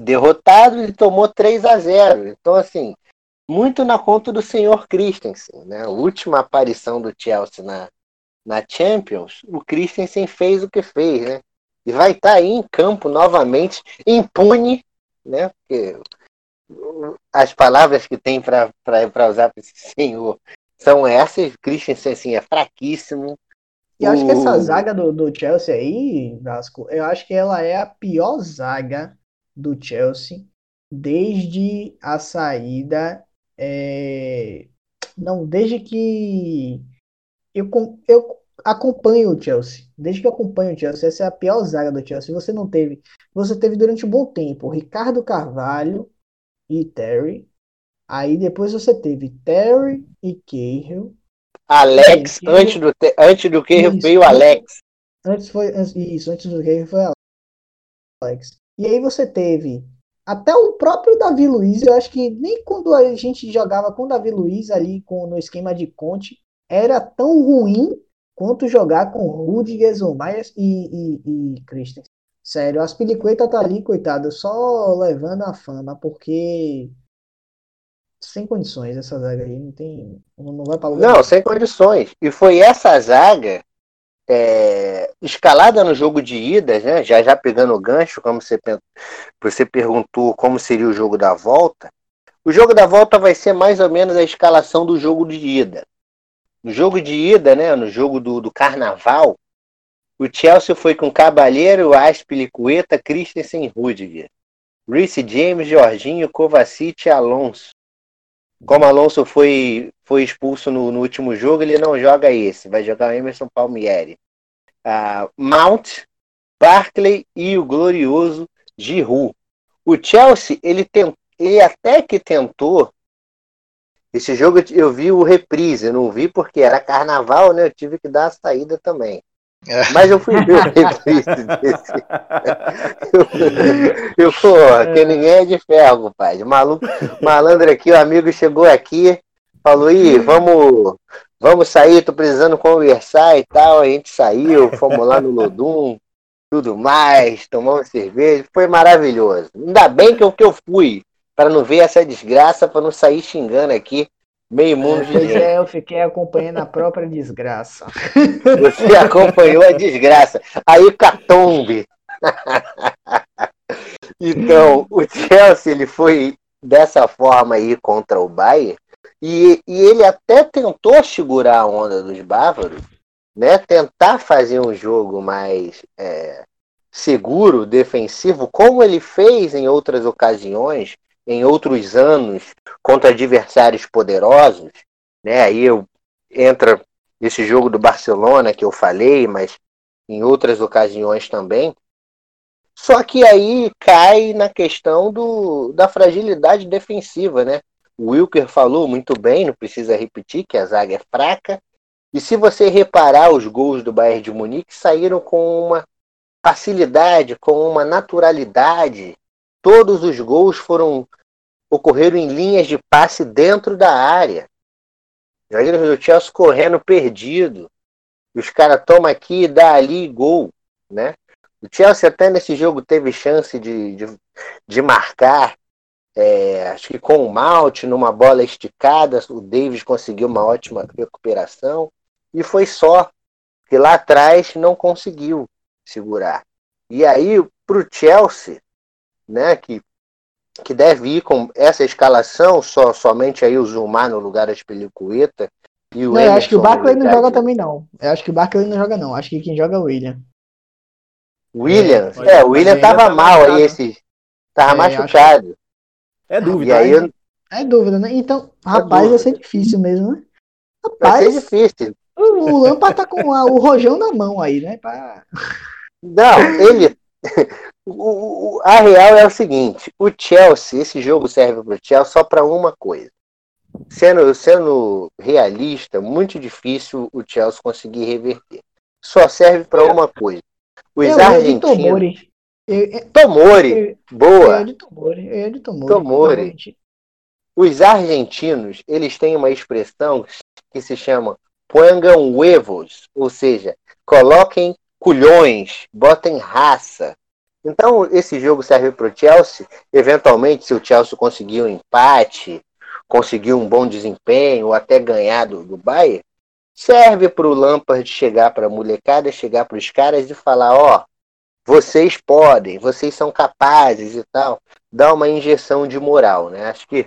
derrotado e tomou 3 a 0. Então assim, muito na conta do senhor Christensen, né? A última aparição do Chelsea na, na Champions, o Christensen fez o que fez, né? e vai estar tá aí em campo novamente, impune, né? Porque as palavras que tem para usar para esse senhor são essas. Christensen assim, é fraquíssimo. E acho que essa zaga do, do Chelsea aí, Vasco, eu acho que ela é a pior zaga do Chelsea desde a saída. É... Não, desde que eu, eu acompanho o Chelsea. Desde que eu acompanho o Chelsea, essa é a pior zaga do Chelsea. Você não teve. Você teve durante um bom tempo Ricardo Carvalho e Terry. Aí depois você teve Terry e Cahill. Alex, Cahill. antes do, antes do Cahill veio Alex. Antes foi. Isso, antes do Cahill foi Alex. E aí você teve até o próprio Davi Luiz, eu acho que nem quando a gente jogava com o Davi Luiz ali com, no esquema de Conte, era tão ruim quanto jogar com Rudiger, Zomaias e, e, e Christensen. Sério, a Aspilicueta tá ali, coitado, só levando a fama, porque sem condições essa zaga aí, não tem. Não vai para lugar. Não, sem condições. E foi essa zaga é, escalada no jogo de idas, né? Já já pegando o gancho, como você, você perguntou como seria o jogo da volta. O jogo da volta vai ser mais ou menos a escalação do jogo de ida. No jogo de ida, né, no jogo do, do Carnaval, o Chelsea foi com Cabalheiro, Aspilicueta, Christensen e Rudiger. Reece James, Jorginho, Kovacic e Alonso. Como Alonso foi, foi expulso no, no, último jogo, ele não joga esse, vai jogar o Emerson Palmieri. Uh, Mount, Barkley e o glorioso Giroud. O Chelsea, ele, tem, ele até que tentou. Esse jogo eu- eu vi o reprise, eu não vi porque era carnaval, né? Eu tive que dar a saída também. É. Mas eu fui ver o reprise desse. [laughs] Eu, porra, que ninguém é de ferro, pai. Maluco, malandro aqui, o amigo chegou aqui, falou, ih, vamos, vamos sair, tô precisando conversar e tal. A gente saiu, fomos lá no Lodum, tudo mais, tomamos cerveja, foi maravilhoso. Ainda bem que eu, que eu fui, para não ver essa desgraça, para não sair xingando aqui meio mundo de Pois gente. é, eu fiquei acompanhando a própria desgraça. Você acompanhou a desgraça. Aí Catombe. [laughs] então, o Chelsea ele foi dessa forma aí contra o Bayern e, e ele até tentou segurar a onda dos bávaros, né? Tentar fazer um jogo mais é, seguro, defensivo, como ele fez em outras ocasiões, em outros anos, contra adversários poderosos, né? Aí eu, entra esse jogo do Barcelona que eu falei, mas em outras ocasiões também. Só que aí cai na questão do, da fragilidade defensiva, né? O Wilker falou muito bem, não precisa repetir que a zaga é fraca. E se você reparar, os gols do Bayern de Munique saíram com uma facilidade, com uma naturalidade. Todos os gols foram ocorreram em linhas de passe dentro da área. Jogadores do Chelsea correndo perdido. Os caras tomam aqui e dá ali gol, né? O Chelsea até nesse jogo teve chance de, de, de marcar, é, acho que com o Malte, numa bola esticada, o Davis conseguiu uma ótima recuperação, e foi só, que lá atrás não conseguiu segurar. E aí, para o Chelsea, né, que, que deve ir com essa escalação, só, somente aí o Zumar no lugar da Espelicueta, e o Não, eu acho que o Barkley não joga de- também, não. Eu acho que o Barkley não joga, não. Acho que quem joga é o William. William, É, é, o William tava tá mal aí esse. Tava É, machucado. É dúvida. aí eu- É dúvida, né? Então, rapaz, vai ser difícil mesmo, né? vai ser Rapaz, difícil. o o Lampard tá com a- o rojão na mão aí, né? Pra... Não, ele. o- o- a real é o seguinte: o Chelsea, esse jogo serve pro Chelsea só para uma coisa. Sendo, sendo realista, muito difícil o Chelsea conseguir reverter. Só serve para uma coisa. Os eu de argentinos. Eu, eu, Tomori, eu, eu boa. ia de Tomori. Eu ia de Tomori. Tomori. Os argentinos, eles têm uma expressão que se chama pongan huevos, ou seja, coloquem culhões, botem raça. Então, esse jogo serve para o Chelsea. Eventualmente, se o Chelsea conseguir um empate, conseguir um bom desempenho, ou até ganhar do, do Bayern, serve para o Lampard chegar para a molecada, chegar para os caras e falar: ó, vocês podem, vocês são capazes e tal. Dar uma injeção de moral, né? Acho que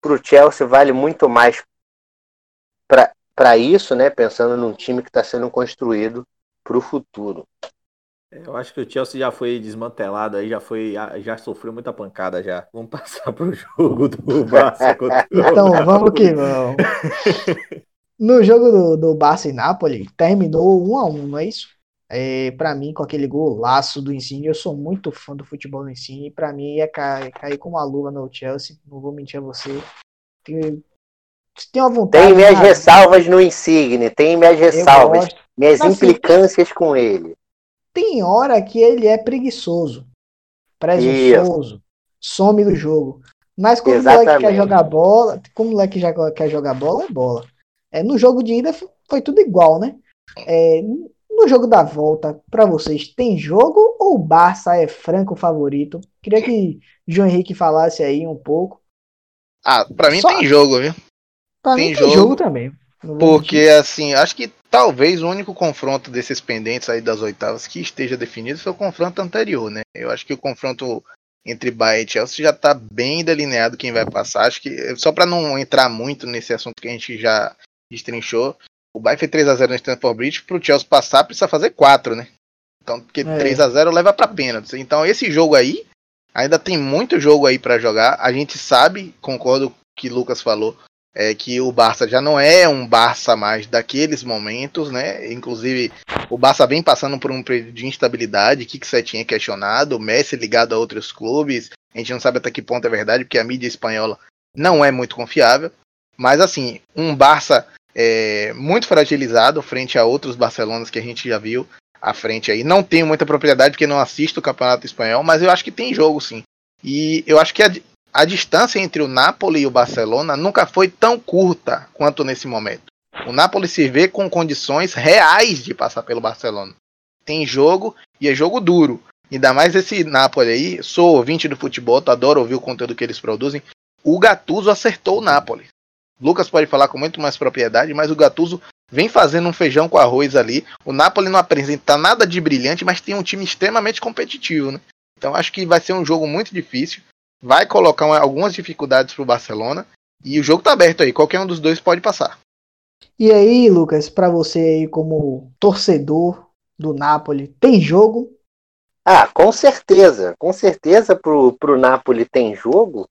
para o Chelsea vale muito mais para isso, né? Pensando num time que está sendo construído para o futuro. Eu acho que o Chelsea já foi desmantelado aí, já foi, já sofreu muita pancada já. Vamos [laughs] passar pro jogo do Barça [laughs] contra o Então, vamos que vamos. [laughs] No jogo do, do Barça e Napoli, terminou 1 a 1 não é isso? É, para mim, com aquele golaço do Insigne, eu sou muito fã do futebol do Insigne, e pra mim ia cair, cair com uma luva no Chelsea, não vou mentir a você. Tem, tem uma vontade. Tem minhas ressalvas no Insigne, tem minhas ressalvas, minhas Mas, assim, implicâncias com ele. Tem hora que ele é preguiçoso, presunçoso, some do jogo. Mas quando o moleque quer Exatamente. jogar bola, como o moleque já quer jogar bola, é bola. É, no jogo de ida foi tudo igual, né? É, no jogo da volta, pra vocês, tem jogo ou o Barça é franco favorito? Queria que João Henrique falasse aí um pouco. Ah, pra mim Só- tem jogo, viu? Pra Tem mim tem jogo. jogo também. Porque, mentir. assim, acho que talvez o único confronto desses pendentes aí das oitavas que esteja definido foi o confronto anterior, né? Eu acho que o confronto entre Bayern e Chelsea já tá bem delineado quem vai passar. Acho que, só pra não entrar muito nesse assunto que a gente já destrinchou, o Bayern fez 3x0 no Stamford Bridge, pro Chelsea passar precisa fazer 4, né? Então, porque É. 3x0 leva pra pênaltis. Então, esse jogo aí, ainda tem muito jogo aí pra jogar. A gente sabe, concordo com o que o Lucas falou, é que o Barça já não é um Barça mais daqueles momentos, né? Inclusive, o Barça vem passando por um período de instabilidade, que você tinha questionado, o Messi ligado a outros clubes, a gente não sabe até que ponto é verdade, porque a mídia espanhola não é muito confiável. Mas assim, um Barça é, muito fragilizado frente a outros Barcelonas que a gente já viu à frente aí. Não tenho muita propriedade porque não assisto o Campeonato Espanhol, mas eu acho que tem jogo sim. E eu acho que a, a distância entre o Napoli e o Barcelona nunca foi tão curta quanto nesse momento. O Napoli se vê com condições reais de passar pelo Barcelona. Tem jogo e é jogo duro. Ainda mais esse Napoli aí. Sou ouvinte do futebol, adoro ouvir o conteúdo que eles produzem. O Gattuso acertou o Napoli. Lucas pode falar com muito mais propriedade, mas o Gattuso vem fazendo um feijão com arroz ali. O Napoli não apresenta nada de brilhante, mas tem um time extremamente competitivo, né? Então acho que vai ser um jogo muito difícil. Vai colocar algumas dificuldades para o Barcelona. E o jogo tá aberto aí, qualquer um dos dois pode passar. E aí, Lucas, para você aí como torcedor do Napoli, tem jogo? Ah, com certeza. Com certeza pro, pro Napoli tem jogo,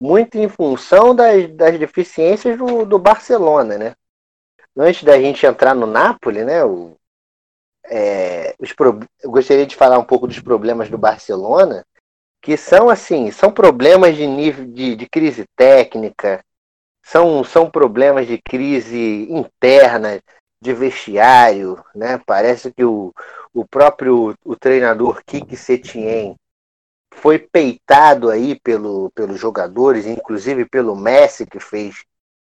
muito em função das, das deficiências do, do Barcelona, né? Antes da gente entrar no Napoli, né? O, é, os pro, eu gostaria de falar um pouco dos problemas do Barcelona, que são assim, são problemas de nível de, de crise técnica, são, são problemas de crise interna, de vestiário, né? Parece que o, o próprio o treinador Kiki Setien foi peitado aí pelo, pelos jogadores, inclusive pelo Messi que fez,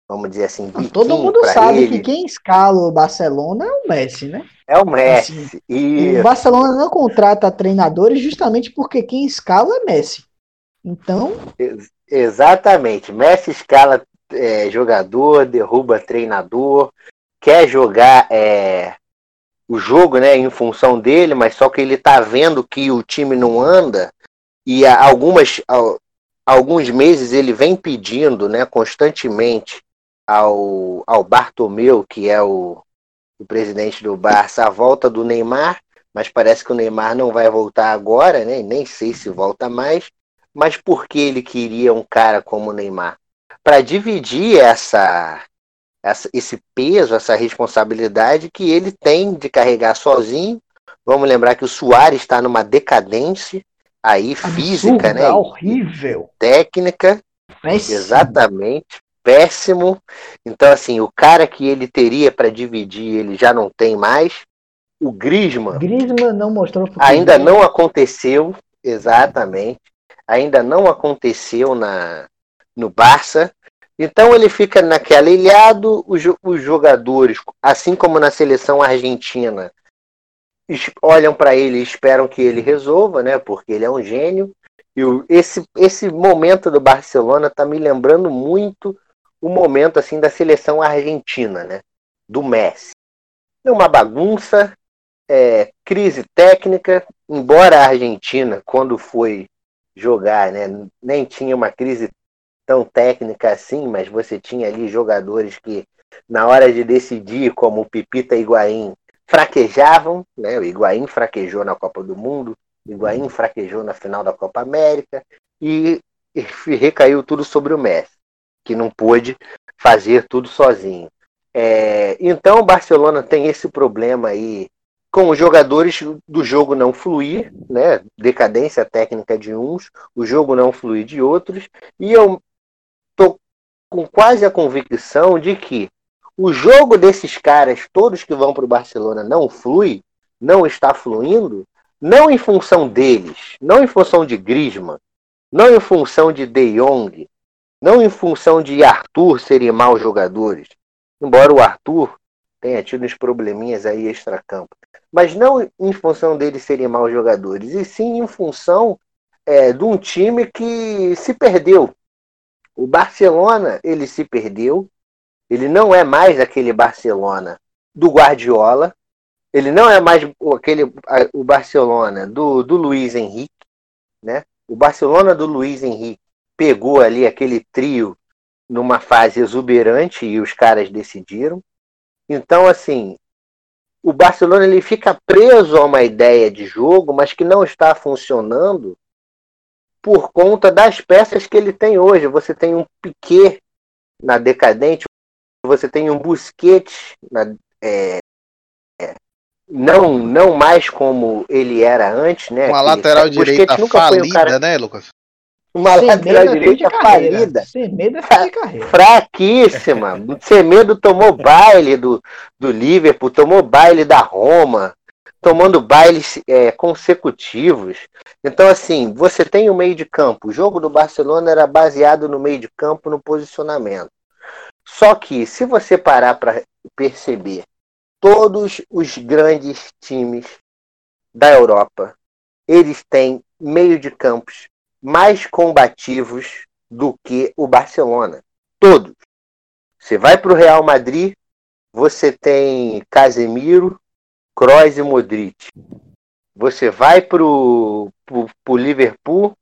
vamos dizer assim, todo mundo sabe ele. que quem escala o Barcelona é o Messi, né? É o Messi. Assim, e... O Barcelona não contrata treinadores justamente porque quem escala é Messi. Então. Ex exatamente. Messi escala é, jogador, derruba treinador, quer jogar é, o jogo né, em função dele, mas só que ele tá vendo que o time não anda e há algumas há alguns meses ele vem pedindo né, constantemente ao, ao Bartomeu, que é o, o presidente do Barça, a volta do Neymar, mas parece que o Neymar não vai voltar agora, né? Nem sei se volta mais. Mas por que ele queria um cara como o Neymar? Para dividir essa esse peso, essa responsabilidade que ele tem de carregar sozinho. Vamos lembrar que o Soares está numa decadência aí Absurda, física, né? Horrível. Técnica. Péssimo. Exatamente. Péssimo. Então, assim, o cara que ele teria para dividir, ele já não tem mais. O Grisman. Grisman não mostrou. Ainda não aconteceu. Exatamente. Ainda não aconteceu na, no Barça. Então ele fica naquela ilhado, os, os jogadores, assim como na seleção argentina, olham para ele e esperam que ele resolva, né? Porque ele é um gênio. E o, esse, esse momento do Barcelona está me lembrando muito o momento assim da seleção argentina, né? Do Messi. É uma bagunça, é, crise técnica, embora a Argentina, quando foi jogar, né, nem tinha uma crise tão técnica assim, mas você tinha ali jogadores que, na hora de decidir, como o Pipita Higuaín, fraquejavam, né? O Higuaín fraquejou na Copa do Mundo, o Higuaín fraquejou na final da Copa América e, e recaiu tudo sobre o Messi, que não pôde fazer tudo sozinho. É, então o Barcelona tem esse problema aí com os jogadores do jogo não fluir, né? Decadência técnica de uns, o jogo não fluir de outros, e eu com quase a convicção de que o jogo desses caras, todos que vão para o Barcelona, não flui, não está fluindo, não em função deles, não em função de Griezmann, não em função de De Jong, não em função de Arthur serem maus jogadores, embora o Arthur tenha tido uns probleminhas aí extra-campo, mas não em função deles serem maus jogadores, e sim em função é, de um time que se perdeu, o Barcelona, ele se perdeu. Ele não é mais aquele Barcelona do Guardiola. Ele não é mais aquele o Barcelona do, do Luiz Henrique, né? O Barcelona do Luiz Henrique pegou ali aquele trio numa fase exuberante e os caras decidiram. Então, assim, o Barcelona ele fica preso a uma ideia de jogo, mas que não está funcionando por conta das peças que ele tem hoje. Você tem um Piquet na decadente, você tem um Busquets na, é, é, não, não mais como ele era antes, né? Uma Que lateral direita nunca foi um falida, cara- né, Lucas? Uma lateral direita falida. Semedo é fim de carreira. fraquíssima. [laughs] Semedo tomou baile do, do Liverpool, tomou baile da Roma, tomando bailes é, consecutivos. Então, assim, você tem o meio de campo. O jogo do Barcelona era baseado no meio de campo, no posicionamento. Só que, se você parar para perceber, todos os grandes times da Europa, eles têm meio de campos mais combativos do que o Barcelona. Todos. Você vai para o Real Madrid, você tem Casemiro, Kroos e Modric. Você vai para o Liverpool,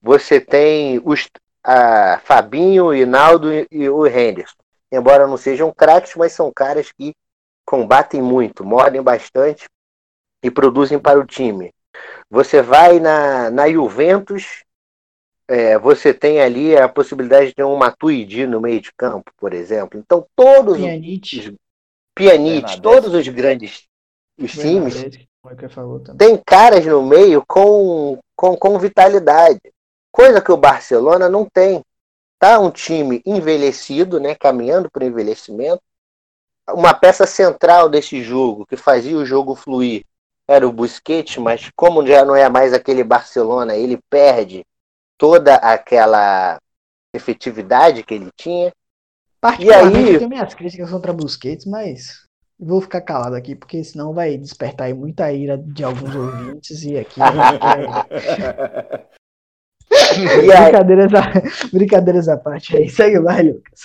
você tem os a Fabinho, Hinaldo e, e o Henderson. Embora não sejam craques, mas são caras que combatem muito, mordem bastante e produzem para o time. Você vai na, na Juventus, é, você tem ali a possibilidade de ter um Matuidi no meio de campo, por exemplo. Então, todos os Pjanic. Pjanic, Bernadette. todos os grandes os times é também. tem caras no meio com, com, com vitalidade. Coisa que o Barcelona não tem. Tá um time envelhecido, né, caminhando para o envelhecimento. Uma peça central desse jogo, que fazia o jogo fluir, era o Busquets, mas como já não é mais aquele Barcelona, ele perde toda aquela efetividade que ele tinha. Particularmente, E aí? eu tenho minhas críticas contra Busquets, mas vou ficar calado aqui, porque senão vai despertar aí muita ira de alguns ouvintes e aqui. [laughs] [laughs] Brincadeiras, à... [laughs] brincadeiras à parte aí. Segue lá, Lucas.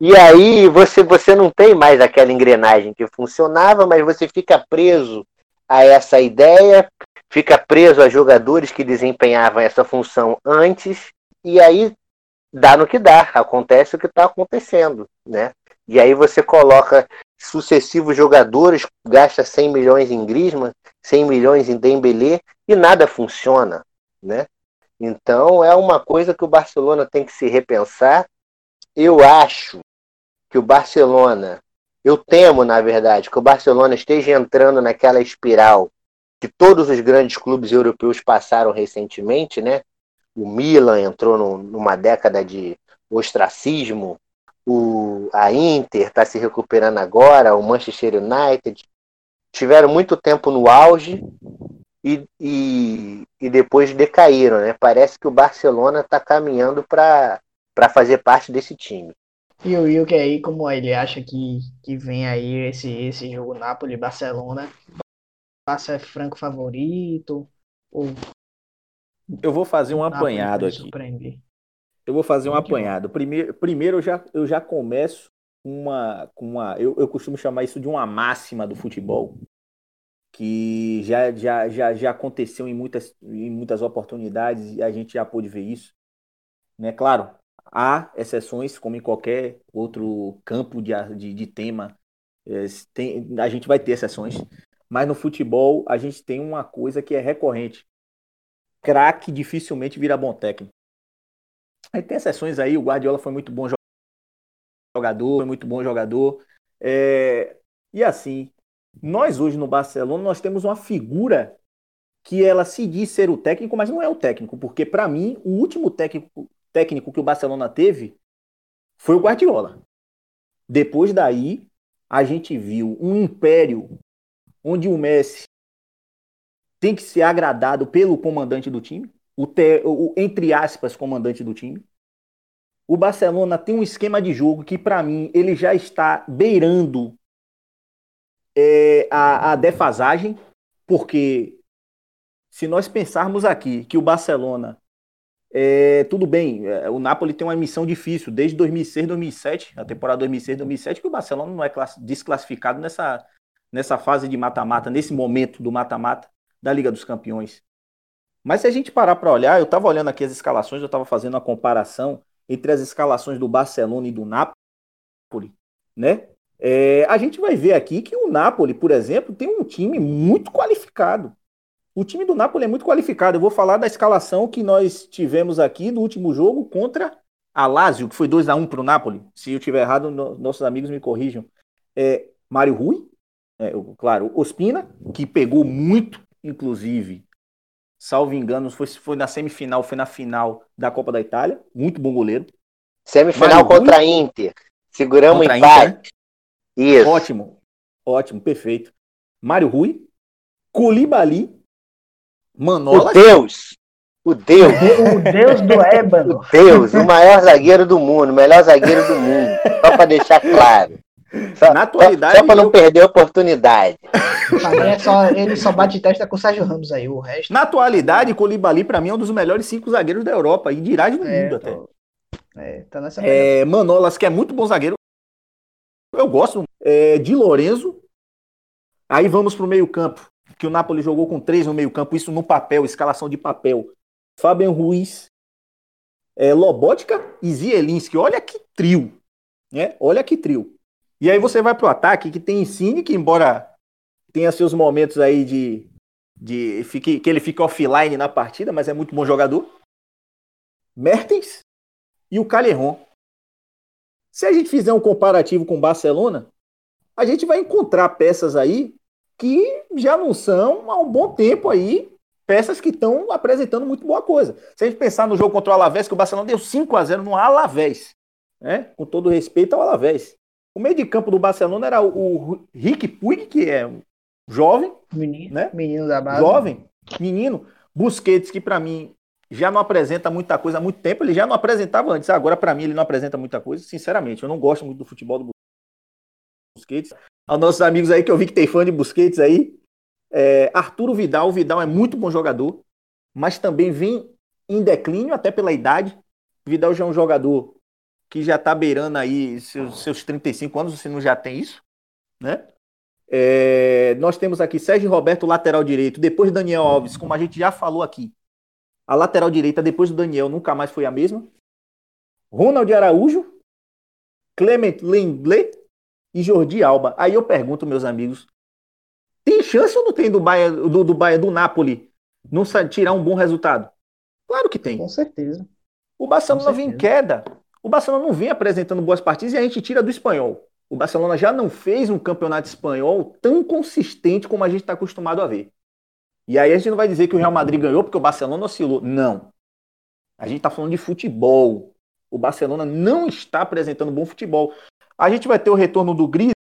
E aí você, você não tem mais aquela engrenagem que funcionava, mas você fica preso a essa ideia, fica preso a jogadores que desempenhavam essa função antes, e aí dá no que dá, acontece o que está acontecendo, né? E aí você coloca sucessivos jogadores, gasta 100 milhões em Griezmann, 100 milhões em Dembélé, e nada funciona, né? Então é uma coisa que o Barcelona tem que se repensar. Eu acho que o Barcelona, eu temo, na verdade, que o Barcelona esteja entrando naquela espiral que todos os grandes clubes europeus passaram recentemente, né? O Milan entrou num- numa década de ostracismo, o, a Inter está se recuperando agora, o Manchester United tiveram muito tempo no auge e, e, e depois decaíram, né? Parece que o Barcelona está caminhando para fazer parte desse time. E o que aí, como ele acha que, que vem aí esse, esse jogo Napoli-Barcelona, Barça é franco favorito? Ou Eu vou fazer um apanhado aqui. surpreender? Eu vou fazer um bom. apanhado. Primeiro, primeiro eu, já, eu já começo com uma. Com uma eu, eu costumo chamar isso de uma máxima do futebol, que já, já, já, já aconteceu em muitas, em muitas oportunidades e a gente já pôde ver isso. Né? Claro, há exceções, como em qualquer outro campo de, de, de tema, é, tem, a gente vai ter exceções, mas no futebol a gente tem uma coisa que é recorrente. Craque dificilmente vira bom técnico. Aí tem exceções aí, o Guardiola foi muito bom jogador, foi muito bom jogador. É, e assim, nós hoje no Barcelona, nós temos uma figura que ela se diz ser o técnico, mas não é o técnico, porque para mim, o último técnico, técnico que o Barcelona teve foi o Guardiola. Depois daí, a gente viu um império onde o Messi tem que ser agradado pelo comandante do time, o, te, o entre aspas comandante do time. O Barcelona tem um esquema de jogo que para mim ele já está beirando é, a, a defasagem, porque se nós pensarmos aqui que o Barcelona é, tudo bem, é, o Napoli tem uma missão difícil desde 2006, 2007, a temporada 2006, 2007, que o Barcelona não é desclassificado nessa, nessa fase de mata-mata, nesse momento do mata-mata da Liga dos Campeões. Mas se a gente parar para olhar, eu estava olhando aqui as escalações, eu estava fazendo uma comparação entre as escalações do Barcelona e do Napoli, né? É, a gente vai ver aqui que o Napoli, por exemplo, tem um time muito qualificado. O time do Napoli é muito qualificado. Eu vou falar da escalação que nós tivemos aqui do último jogo contra a Lazio, que foi 2 a 1 para o Napoli. Se eu tiver errado, no, nossos amigos me corrijam. É, Mário Rui, é, claro, Ospina, que pegou muito, inclusive, salvo engano, foi, foi na semifinal, foi na final da Copa da Itália. Muito bom goleiro. Semifinal Mário contra Rui, a Inter. Seguramos empate. Inter, né? Isso. Ótimo, ótimo, perfeito. Mário Rui, Colibali, Manolas. O Deus! O Deus! O Deus do [laughs] Ébano. O Deus, o maior zagueiro do mundo, o melhor zagueiro do mundo. Só para deixar claro. Só, Na atualidade. Só, só para não eu... perder a oportunidade. É só, ele só bate testa com o Sérgio Ramos aí, o resto. Na atualidade, Colibali, para mim, é um dos melhores cinco zagueiros da Europa e de irade do é, mundo tô... até. É, tá nessa é, Manolas, que é muito bom zagueiro. Eu gosto. É, de Lorenzo. Aí vamos pro meio-campo. Que o Napoli jogou com três no meio-campo, isso no papel, escalação de papel. Fabian Ruiz, é, Lobotka e Zielinski. Olha que trio. Né? Olha que trio. E aí você vai pro ataque que tem Insigne, que embora tenha seus momentos aí de, de fique, que ele fica offline na partida, mas é muito bom jogador. Mertens e o Calerron. Se a gente fizer um comparativo com o Barcelona, a gente vai encontrar peças aí que já não são há um bom tempo aí peças que estão apresentando muito boa coisa. Se a gente pensar no jogo contra o Alavés, que o Barcelona deu 5 a 0 no Alavés, né? com todo respeito ao Alavés. O meio de campo do Barcelona era o, o Rick Puig, que é jovem, menino, né? menino da base. Jovem, menino. Busquets, que para mim já não apresenta muita coisa há muito tempo, ele já não apresentava antes. Agora, para mim, ele não apresenta muita coisa, sinceramente. Eu não gosto muito do futebol do Busquets. Aos nossos amigos aí que eu vi que tem fã de Busquets aí, é, Arturo Vidal, o Vidal é muito bom jogador, mas também vem em declínio, até pela idade. Vidal já é um jogador que já está beirando aí seus, seus 35 anos, você não já tem isso, né? É, nós temos aqui Sérgio Roberto, lateral direito, depois Daniel Alves, como a gente já falou aqui. A lateral direita, depois do Daniel, nunca mais foi a mesma. Ronald Araújo, Clement Lenglet e Jordi Alba. Aí eu pergunto, meus amigos, tem chance ou não tem do Bayern, do, do, Bayern, do Napoli não tirar um bom resultado? Claro que tem. Com certeza. O Barcelona vem em queda. O Barcelona não vem apresentando boas partidas e a gente tira do espanhol. O Barcelona já não fez um campeonato espanhol tão consistente como a gente está acostumado a ver. E aí a gente não vai dizer que o Real Madrid ganhou porque o Barcelona oscilou. Não. A gente está falando de futebol. O Barcelona não está apresentando bom futebol. A gente vai ter o retorno do Gris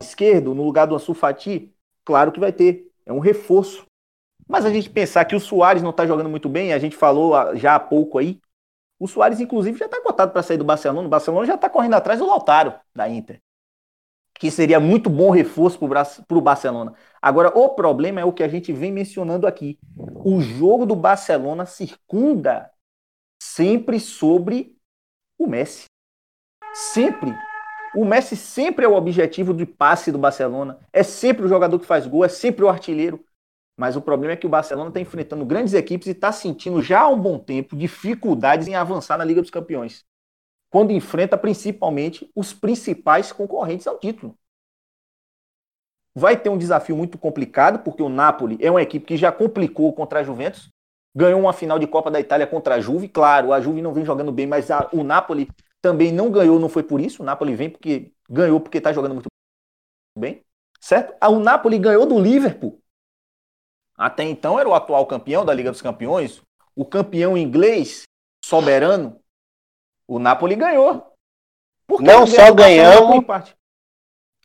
esquerdo no lugar do Ansu Fati? Claro que vai ter. É um reforço. Mas a gente pensar que o Soares não está jogando muito bem, a gente falou já há pouco aí. O Soares, inclusive, já está cotado para sair do Barcelona. O Barcelona já está correndo atrás do Lautaro da Inter. Que seria muito bom reforço para o Barcelona. Agora, o problema é o que a gente vem mencionando aqui. O jogo do Barcelona circunda sempre sobre o Messi. Sempre o Messi sempre é o objetivo de passe do Barcelona, é sempre o jogador que faz gol, é sempre o artilheiro. Mas o problema é que o Barcelona está enfrentando grandes equipes e está sentindo já há um bom tempo dificuldades em avançar na Liga dos Campeões. Quando enfrenta principalmente os principais concorrentes ao título. Vai ter um desafio muito complicado, porque o Napoli é uma equipe que já complicou contra a Juventus. Ganhou uma final de Copa da Itália contra a Juve. Claro, a Juve não vem jogando bem, mas a, o Napoli também não ganhou, não foi por isso. O Napoli vem porque ganhou porque está jogando muito bem, certo? Ah, o Napoli ganhou do Liverpool. Até então era o atual campeão da Liga dos Campeões, o campeão inglês soberano. O Napoli ganhou. não só ganhamos,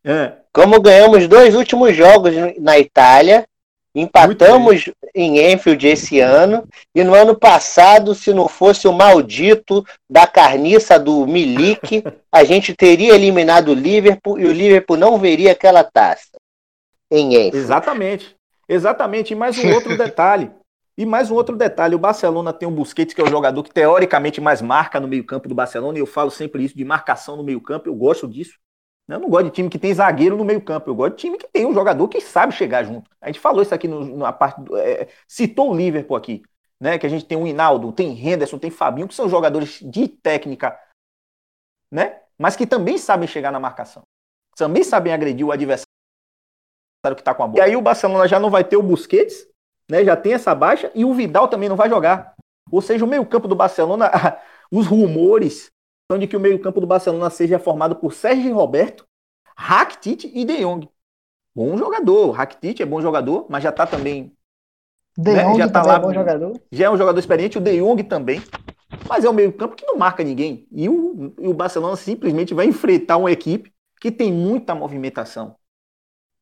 é. como ganhamos dois últimos jogos na Itália Empatamos em Enfield esse ano e no ano passado, se não fosse o maldito da carniça do Milik, [laughs] a gente teria eliminado o Liverpool e o Liverpool não veria aquela taça em Enfield. Exatamente. Exatamente. E mais um outro detalhe. [laughs] E mais um outro detalhe, o Barcelona tem um Busquets que é o jogador que teoricamente mais marca no meio-campo do Barcelona, e eu falo sempre isso de marcação no meio-campo, eu gosto disso. Eu não gosto de time que tem zagueiro no meio-campo. Eu gosto de time que tem um jogador que sabe chegar junto. A gente falou isso aqui no, na parte. É, citou o Liverpool aqui, né? Que a gente tem o Hinaldo, tem Henderson, tem Fabinho, que são jogadores de técnica, né? Mas que também sabem chegar na marcação. Também sabem agredir o adversário que está com a bola. E aí o Barcelona já não vai ter o Busquets, né? Já tem essa baixa, e o Vidal também não vai jogar. Ou seja, o meio-campo do Barcelona. [laughs] Os rumores são de que o meio-campo do Barcelona seja formado por Sérgio Roberto, Rakitic e De Jong. Bom jogador. Rakitic é bom jogador, mas já está também. De né? Jong Já tá lá- é bom jogador. Já é um jogador experiente, o De Jong também. Mas é um meio-campo que não marca ninguém. E o, e o Barcelona simplesmente vai enfrentar uma equipe que tem muita movimentação.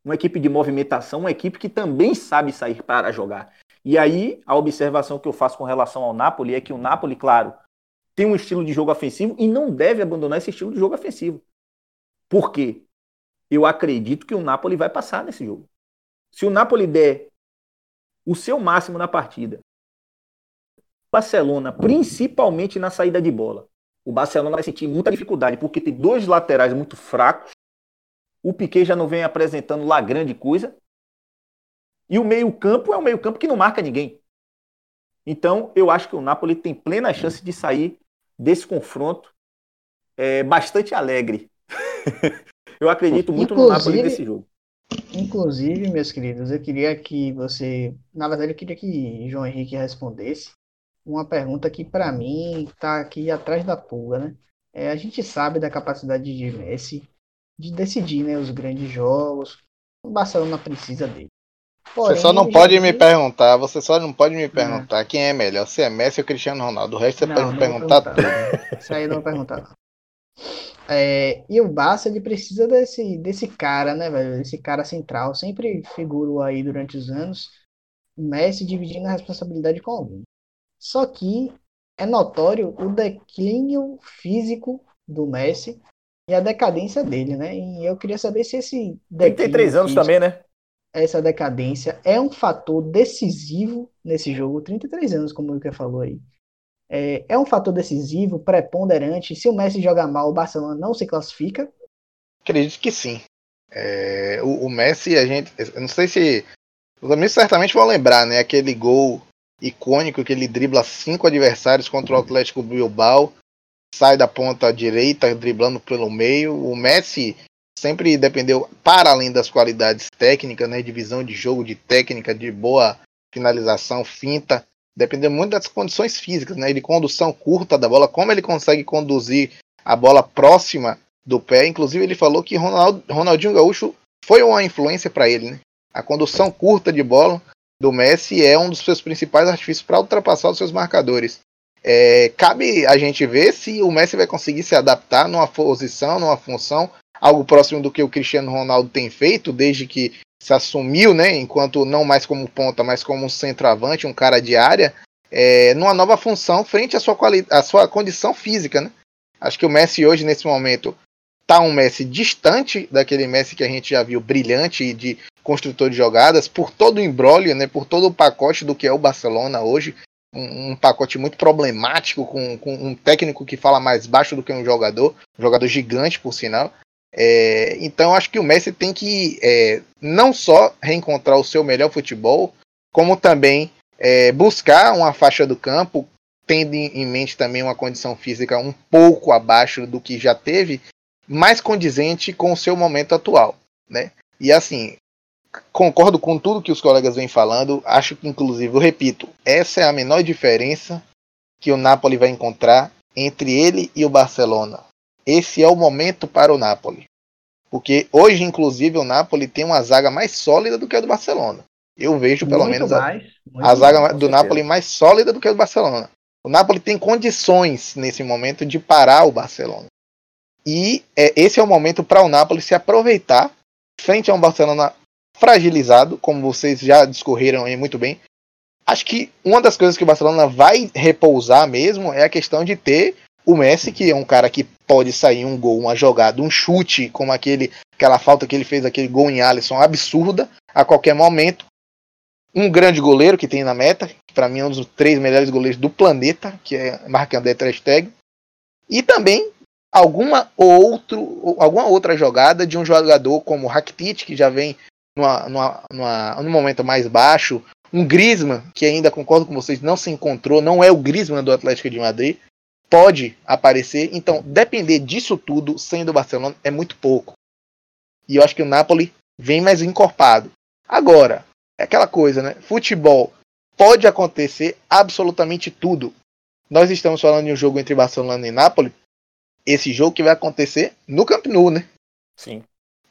Uma equipe de movimentação, uma equipe que também sabe sair para jogar. E aí, a observação que eu faço com relação ao Napoli é que o Napoli, claro, tem um estilo de jogo ofensivo e não deve abandonar esse estilo de jogo ofensivo. Por quê? Eu acredito que o Napoli vai passar nesse jogo. Se o Napoli der o seu máximo na partida, Barcelona, principalmente na saída de bola, o Barcelona vai sentir muita dificuldade, porque tem dois laterais muito fracos. O Piquet já não vem apresentando lá grande coisa. E o meio-campo é um meio-campo que não marca ninguém. Então, eu acho que o Napoli tem plena chance de sair desse confronto é, bastante alegre. [laughs] eu acredito muito no Napoli Inclusive- nesse jogo. Inclusive, meus queridos, eu queria que você. Na verdade, eu queria que João Henrique respondesse uma pergunta que, para mim, tá aqui atrás da pulga, né? É, a gente sabe da capacidade de Messi de decidir, né, os grandes jogos. O Barcelona precisa dele. Você só Porém, não pode me vi- perguntar, você só não pode me perguntar quem é melhor, se é Messi ou Cristiano Ronaldo. O resto você Não, pode não me perguntar perguntar. tudo. Isso aí eu não vou perguntar. não. É, e o Barça, ele precisa desse, desse cara, né, velho? Esse cara central. Sempre figurou aí durante os anos. O Messi dividindo a responsabilidade com alguém. Só que é notório o declínio físico do Messi e a decadência dele, né? E eu queria saber se esse declínio 33 anos físico, também, né? essa decadência é um fator decisivo nesse jogo. 33 anos, como o Lucas falou aí. É, é um fator decisivo, preponderante. Se o Messi jogar mal, o Barcelona não se classifica. Acredito que sim. É, o, o Messi, a gente. Eu não sei se. Os amigos certamente vão lembrar, né? Aquele gol icônico que ele dribla cinco adversários contra o Atlético Bilbao. Sai da ponta direita, driblando pelo meio. O Messi sempre dependeu, para além das qualidades técnicas, né? De visão de jogo, de técnica, de boa finalização, finta. Dependeu muito das condições físicas, né? De condução curta da bola, como ele consegue conduzir a bola próxima do pé. Inclusive, ele falou que Ronaldo, Ronaldinho Gaúcho foi uma influência para ele. Né? A condução curta de bola do Messi é um dos seus principais artifícios para ultrapassar os seus marcadores. É, cabe a gente ver se o Messi vai conseguir se adaptar numa posição, numa função, algo próximo do que o Cristiano Ronaldo tem feito desde que se assumiu, né, enquanto não mais como ponta, mas como um centroavante, um cara de área, é, numa nova função frente à sua, à sua condição física. Né? Acho que o Messi hoje, nesse momento, tá um Messi distante daquele Messi que a gente já viu brilhante e de construtor de jogadas, por todo o embrólio, né, por todo o pacote do que é o Barcelona hoje, um, um pacote muito problemático, com, com, um técnico que fala mais baixo do que um jogador, um jogador gigante, por sinal. É, então acho que o Messi tem que é, não só reencontrar o seu melhor futebol, como também é, buscar uma faixa do campo, tendo em mente também uma condição física um pouco abaixo do que já teve, mais condizente com o seu momento atual, né? E assim, concordo com tudo que os colegas vêm falando, acho que inclusive, eu repito, essa é a menor diferença que o Napoli vai encontrar entre ele e o Barcelona. Esse é o momento para o Napoli. Porque hoje, inclusive, o Napoli tem uma zaga mais sólida do que a do Barcelona. Eu vejo, pelo muito menos, a, mais. muito a zaga mais. do. Napoli mais sólida do que a do Barcelona. O Napoli tem condições nesse momento de parar o Barcelona. E é, esse é o momento para o Napoli se aproveitar frente a um Barcelona fragilizado, como vocês já discorreram aí muito bem. Acho que uma das coisas que o Barcelona vai repousar mesmo é a questão de ter o Messi, que é um cara que pode sair um gol, uma jogada, um chute, como aquele, aquela falta que ele fez, aquele gol em Alisson, absurda, a qualquer momento. Um grande goleiro que tem na meta, que para mim é um dos três melhores goleiros do planeta, que é Marc-André Ter. E também alguma, outro, alguma outra jogada de um jogador como Rakitic, que já vem numa, numa, numa, num momento mais baixo. Um Griezmann, que ainda concordo com vocês, não se encontrou, não é o Griezmann do Atlético de Madrid pode aparecer. Então, depender disso tudo, sendo o Barcelona, é muito pouco. E eu acho que o Napoli vem mais encorpado. Agora, é aquela coisa, né? Futebol pode acontecer absolutamente tudo. nós estamos falando de um jogo entre Barcelona e Nápoles, esse jogo que vai acontecer no Camp Nou, né? Sim.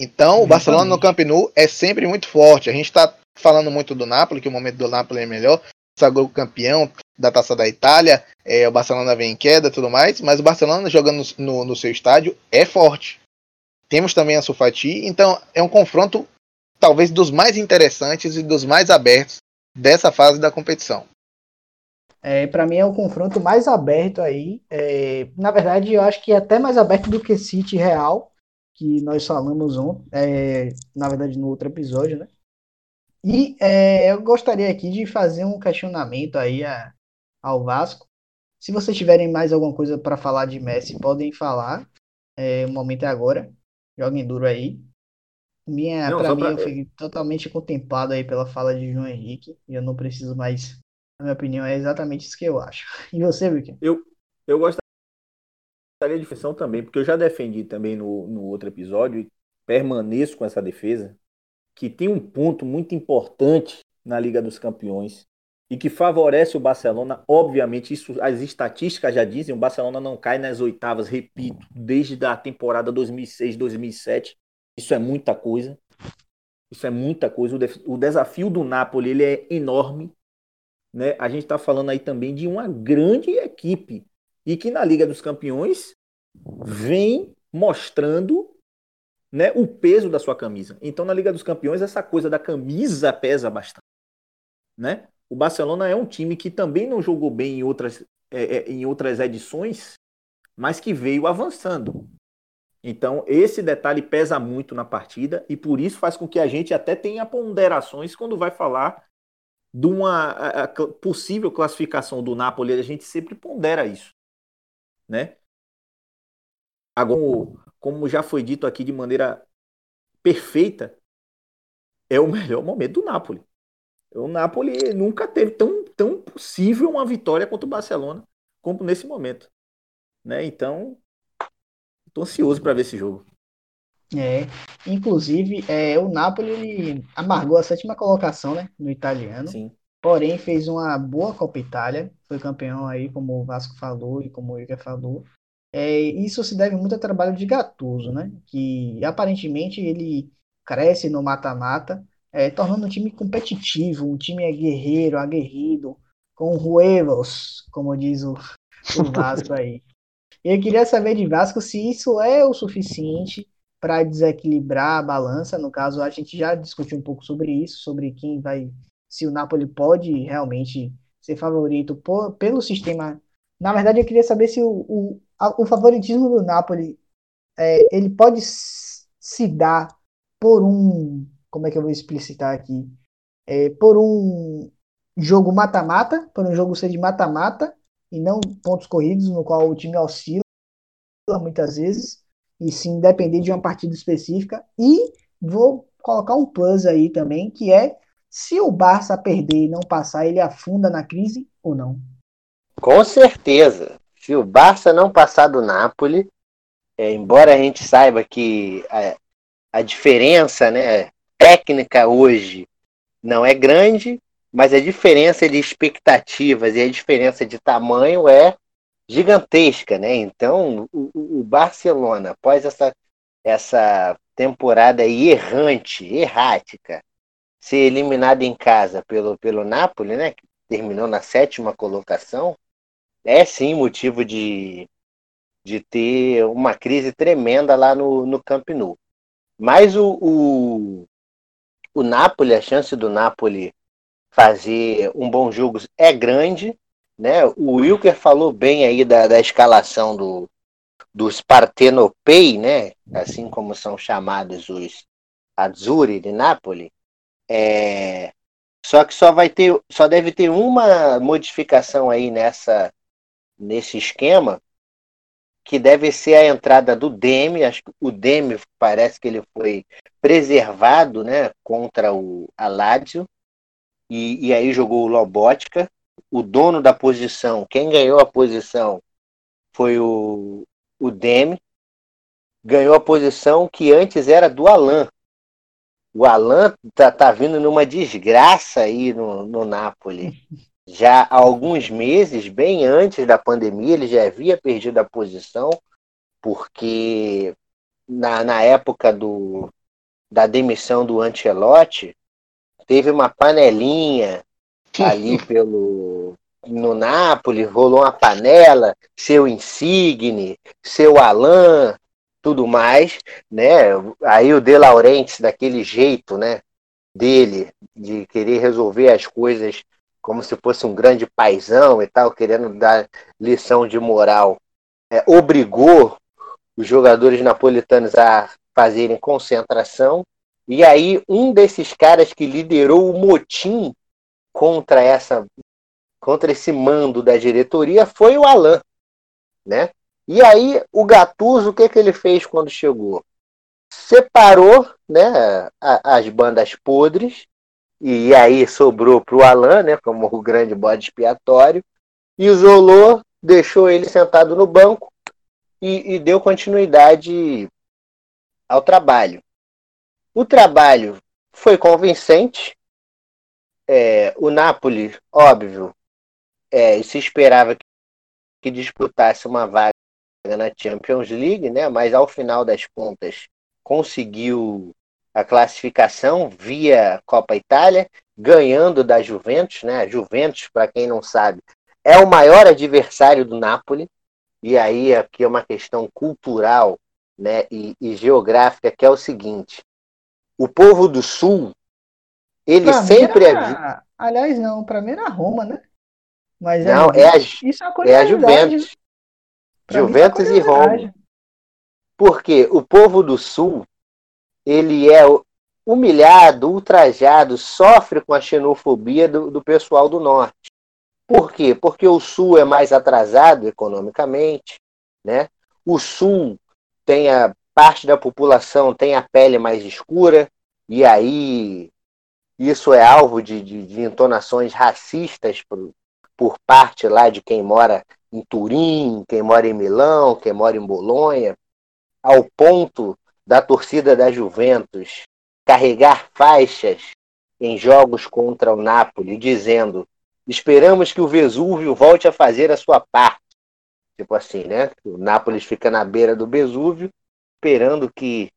Então, o Barcelona no Camp Nou é sempre muito forte. A gente está falando muito do Napoli, que o momento do Napoli é melhor. Sagrou campeão da Taça da Itália, é, o Barcelona vem em queda e tudo mais, mas o Barcelona jogando no, no, seu estádio é forte. Temos também a Sufati, então é um confronto talvez dos mais interessantes e dos mais abertos dessa fase da competição. É, para mim é o confronto mais aberto aí. É, na verdade, eu acho que é até mais aberto do que City Real, que nós falamos ontem, é, na verdade no outro episódio, né? E é, eu gostaria aqui de fazer um questionamento aí a, ao Vasco. Se vocês tiverem mais alguma coisa para falar de Messi, podem falar. É, o momento é agora. Joguem duro aí. Minha, para mim, pra... eu fui totalmente contemplado aí pela fala de João Henrique. E eu não preciso mais na minha opinião, é exatamente isso que eu acho. [laughs] E você, Vicky? Eu, eu gostaria de defensão também, porque eu já defendi também no, no outro episódio e permaneço com essa defesa, que tem um ponto muito importante na Liga dos Campeões e que favorece o Barcelona. Obviamente, isso as estatísticas já dizem, o Barcelona não cai nas oitavas, repito, desde a temporada 2006-2007. Isso é muita coisa. Isso é muita coisa. O, desafio do Napoli ele é enorme né, a gente está falando aí também de uma grande equipe e que na Liga dos Campeões vem mostrando né, o peso da sua camisa. Então, na Liga dos Campeões, essa coisa da camisa pesa bastante. Né? O Barcelona é um time que também não jogou bem em outras, é, é, em outras edições, mas que veio avançando. Então, esse detalhe pesa muito na partida e por isso faz com que a gente até tenha ponderações quando vai falar de uma a, a possível classificação do Napoli, a gente sempre pondera isso, né? Agora, como já foi dito aqui de maneira perfeita, é o melhor momento do Napoli. O Napoli nunca teve tão, tão possível uma vitória contra o Barcelona como nesse momento. Né? Então, estou ansioso para ver esse jogo. É, inclusive, é, o Napoli ele amargou a sétima colocação, né, no italiano. Sim. Porém, fez uma boa Copa Itália, foi campeão aí, como o Vasco falou e como o Iker falou. É, isso se deve muito ao trabalho de Gattuso, né, que aparentemente ele cresce no mata-mata, é, tornando um time competitivo, um time guerreiro, aguerrido, com huevos, como diz o, o [laughs] Vasco aí. Eu queria saber de Vasco se isso é o suficiente para desequilibrar a balança. No caso, a gente já discutiu um pouco sobre isso, sobre quem vai, se o Napoli pode realmente ser favorito por, pelo sistema. Na verdade, eu queria saber se o, o, a, o favoritismo do Napoli é, ele pode se dar por um, como é que eu vou explicitar aqui, é, por um jogo mata-mata, por um jogo ser de mata-mata e não pontos corridos, no qual o time oscila muitas vezes e sim depender de uma partida específica. E vou colocar um plus aí também, que é se o Barça perder e não passar, ele afunda na crise ou não? Com certeza. Se o Barça não passar do Napoli, é, embora a gente saiba que a, a diferença né, técnica hoje não é grande, mas a diferença de expectativas e a diferença de tamanho é gigantesca, né? Então, o, o Barcelona, após essa, essa temporada errante, errática, ser eliminado em casa pelo, pelo Napoli, né? Que terminou na sétima colocação, é sim motivo de, de ter uma crise tremenda lá no, no Camp Nou. Mas o, o, o Napoli, a chance do Napoli fazer um bom jogo é grande, né? O Wilker falou bem aí da, da escalação do, dos Partenopei, né? assim como são chamados os Azzurri de Nápoles. É... Só que só vai ter, só deve ter uma modificação aí nessa nesse esquema, que deve ser a entrada do Demi. Acho que o Demi parece que ele foi preservado, né, contra o Aladio. E, e aí jogou o Lobotka o dono da posição, quem ganhou a posição foi o, o Demi, ganhou a posição que antes era do Alan. O Alan tá, tá vindo numa desgraça aí no, no Napoli. Já há alguns meses, bem antes da pandemia, ele já havia perdido a posição, porque na, na época do, da demissão do Ancelotti, teve uma panelinha ali [laughs] pelo no Napoli, rolou uma panela, seu Insigne, seu Alain, tudo mais, né? Aí o De Laurentiis daquele jeito, né, dele de querer resolver as coisas como se fosse um grande paisão e tal, querendo dar lição de moral, é, obrigou os jogadores napolitanos a fazerem concentração. E aí um desses caras que liderou o motim contra essa contra esse mando da diretoria foi o Alain, né? E aí o Gattuso, o que que ele fez quando chegou? Separou, né, as bandas podres e aí sobrou para o Alain, né, como o grande bode expiatório, isolou, deixou ele sentado no banco e, e deu continuidade ao trabalho. O trabalho foi convincente. É, o Napoli, óbvio, é, se esperava que disputasse uma vaga na Champions League, né? Mas ao final das contas conseguiu a classificação via Copa Itália, ganhando da Juventus, né? A Juventus, para quem não sabe, é o maior adversário do Napoli. E aí aqui é uma questão cultural, né? E, e geográfica que é o seguinte: o povo do Sul, ele Pra sempre era- é Aliás, não, pra mim era Roma, né? Mas Não, é a, isso é uma é a Juventus. Pra é Juventus e Roma. Porque o povo do Sul, ele é humilhado, ultrajado, sofre com a xenofobia do, do pessoal do Norte. Por quê? Porque o Sul é mais atrasado economicamente, né? O Sul tem a parte da população tem a pele mais escura e aí isso é alvo de, de, de entonações racistas por, por parte lá de quem mora em Turim, quem mora em Milão, quem mora em Bolonha, ao ponto da torcida da Juventus carregar faixas em jogos contra o Napoli, dizendo: esperamos que o Vesúvio volte a fazer a sua parte. Tipo assim, né? O Napoli fica na beira do Vesúvio, esperando que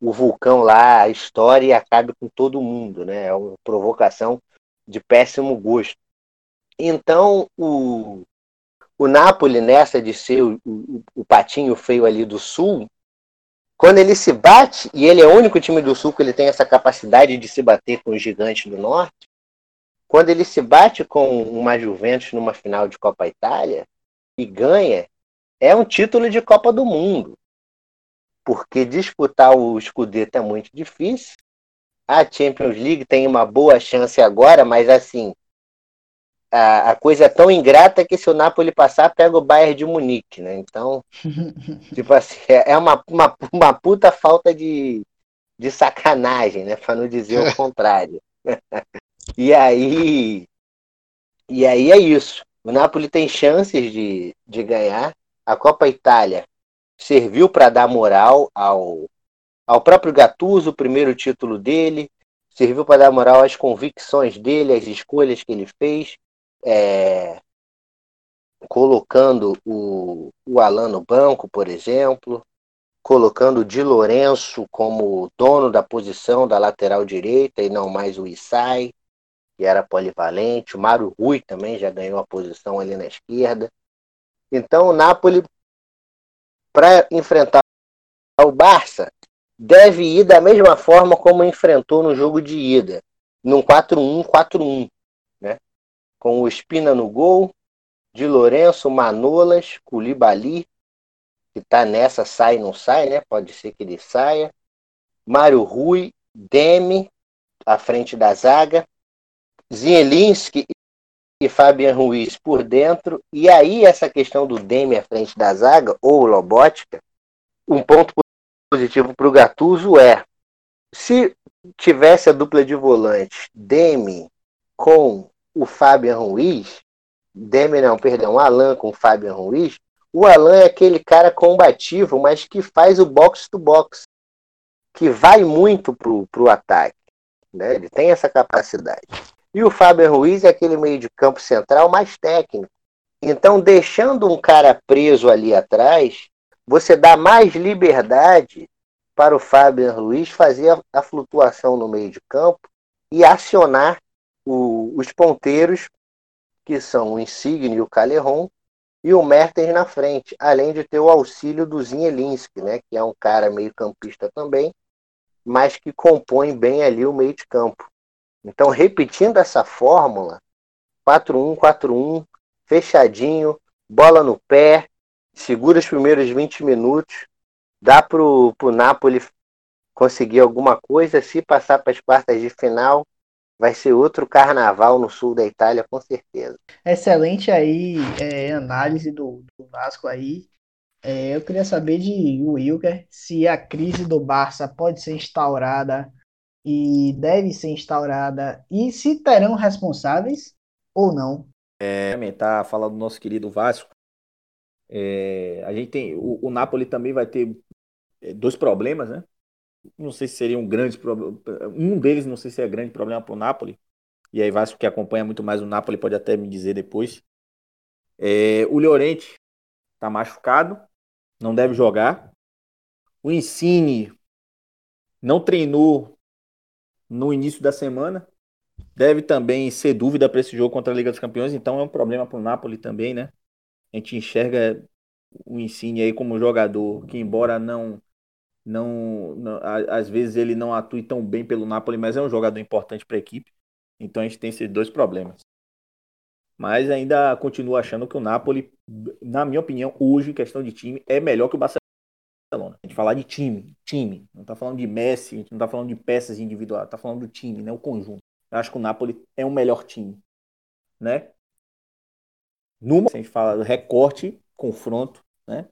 o vulcão lá estoure e acabe com todo mundo, né? É uma provocação de péssimo gosto. Então, o, o Napoli, nessa de ser o, o, o patinho feio ali do Sul, quando ele se bate, e ele é o único time do Sul que ele tem essa capacidade de se bater com os gigantes do Norte, quando ele se bate com uma Juventus numa final de Copa Itália e ganha, é um título de Copa do Mundo. Porque disputar o Scudetto é muito difícil. A Champions League tem uma boa chance agora, mas assim, a, a coisa é tão ingrata que se o Napoli passar, pega o Bayern de Munique, né? Então, [laughs] tipo assim, é uma, uma, uma puta falta de, de sacanagem, né? Para não dizer o contrário. [laughs] e aí, e aí é isso. O Napoli tem chances de, de ganhar. A Copa Itália serviu para dar moral ao, ao próprio Gattuso, o primeiro título dele, serviu para dar moral às convicções dele, às escolhas que ele fez, é, colocando o, o Alan no banco, por exemplo, colocando o Di Lorenzo como dono da posição da lateral direita e não mais o Isai, que era polivalente. O Mário Rui também já ganhou a posição ali na esquerda. Então o Napoli, para enfrentar o Barça, deve ir da mesma forma como enfrentou no jogo de ida, num 4-1-4-1, né? Com o Espina no gol, de Lourenço, Manolas, Culibali, que tá nessa, sai não sai, né? Pode ser que ele saia. Mário Rui, Demi, à frente da zaga, Zielinski e Fabian Ruiz por dentro. E aí, essa questão do Demi à frente da zaga, ou Lobótica, um ponto positivo para o Gattuso é se tivesse a dupla de volantes Demi com o Fabian Ruiz, Demi não, perdão, Alan com o Fabian Ruiz, o Alan é aquele cara combativo, mas que faz o box to box, que vai muito pro, pro ataque, né? Ele tem essa capacidade. E o Fábio Ruiz é aquele meio de campo central mais técnico. Então, deixando um cara preso ali atrás, você dá mais liberdade para o Fábio Ruiz fazer a, a flutuação no meio de campo e acionar o, os ponteiros, que são o Insigne e o Calerron, e o Mertens na frente, além de ter o auxílio do Zinhelinski, né, que é um cara meio campista também, mas que compõe bem ali o meio de campo. Então, repetindo essa fórmula, 4-1, 4-1, fechadinho, bola no pé, segura os primeiros 20 minutos, dá pro, pro Napoli conseguir alguma coisa, se passar para as quartas de final, vai ser outro carnaval no sul da Itália, com certeza. Excelente aí é, análise do, do Vasco aí. É, eu queria saber de Wilker se a crise do Barça pode ser instaurada e deve ser instaurada e se terão responsáveis ou não. É, comentar, falar do nosso querido Vasco. É, a gente tem o, o Napoli também vai ter é, dois problemas, né? Não sei se seria um grande problema. Um deles não sei se é grande problema para o Napoli. E aí Vasco que acompanha muito mais o Napoli pode até me dizer depois. É, o Llorente está machucado, não deve jogar. O Insigne não treinou no início da semana. Deve também ser dúvida para esse jogo contra a Liga dos Campeões, então é um problema para o Napoli também, né? A gente enxerga o Insigne aí como jogador que, embora não, não, não às vezes ele não atue tão bem pelo Napoli, mas é um jogador importante para a equipe. Então a gente tem esses dois problemas. Mas ainda continuo achando que o Napoli, na minha opinião, hoje, questão de time, é melhor que o Barcelona. A gente falar de time, time. Não está falando de Messi, a gente não está falando de peças individuais, está falando do time, né? O conjunto. Eu acho que o Napoli é um melhor time, né? Numa, a gente fala recorte, confronto, né?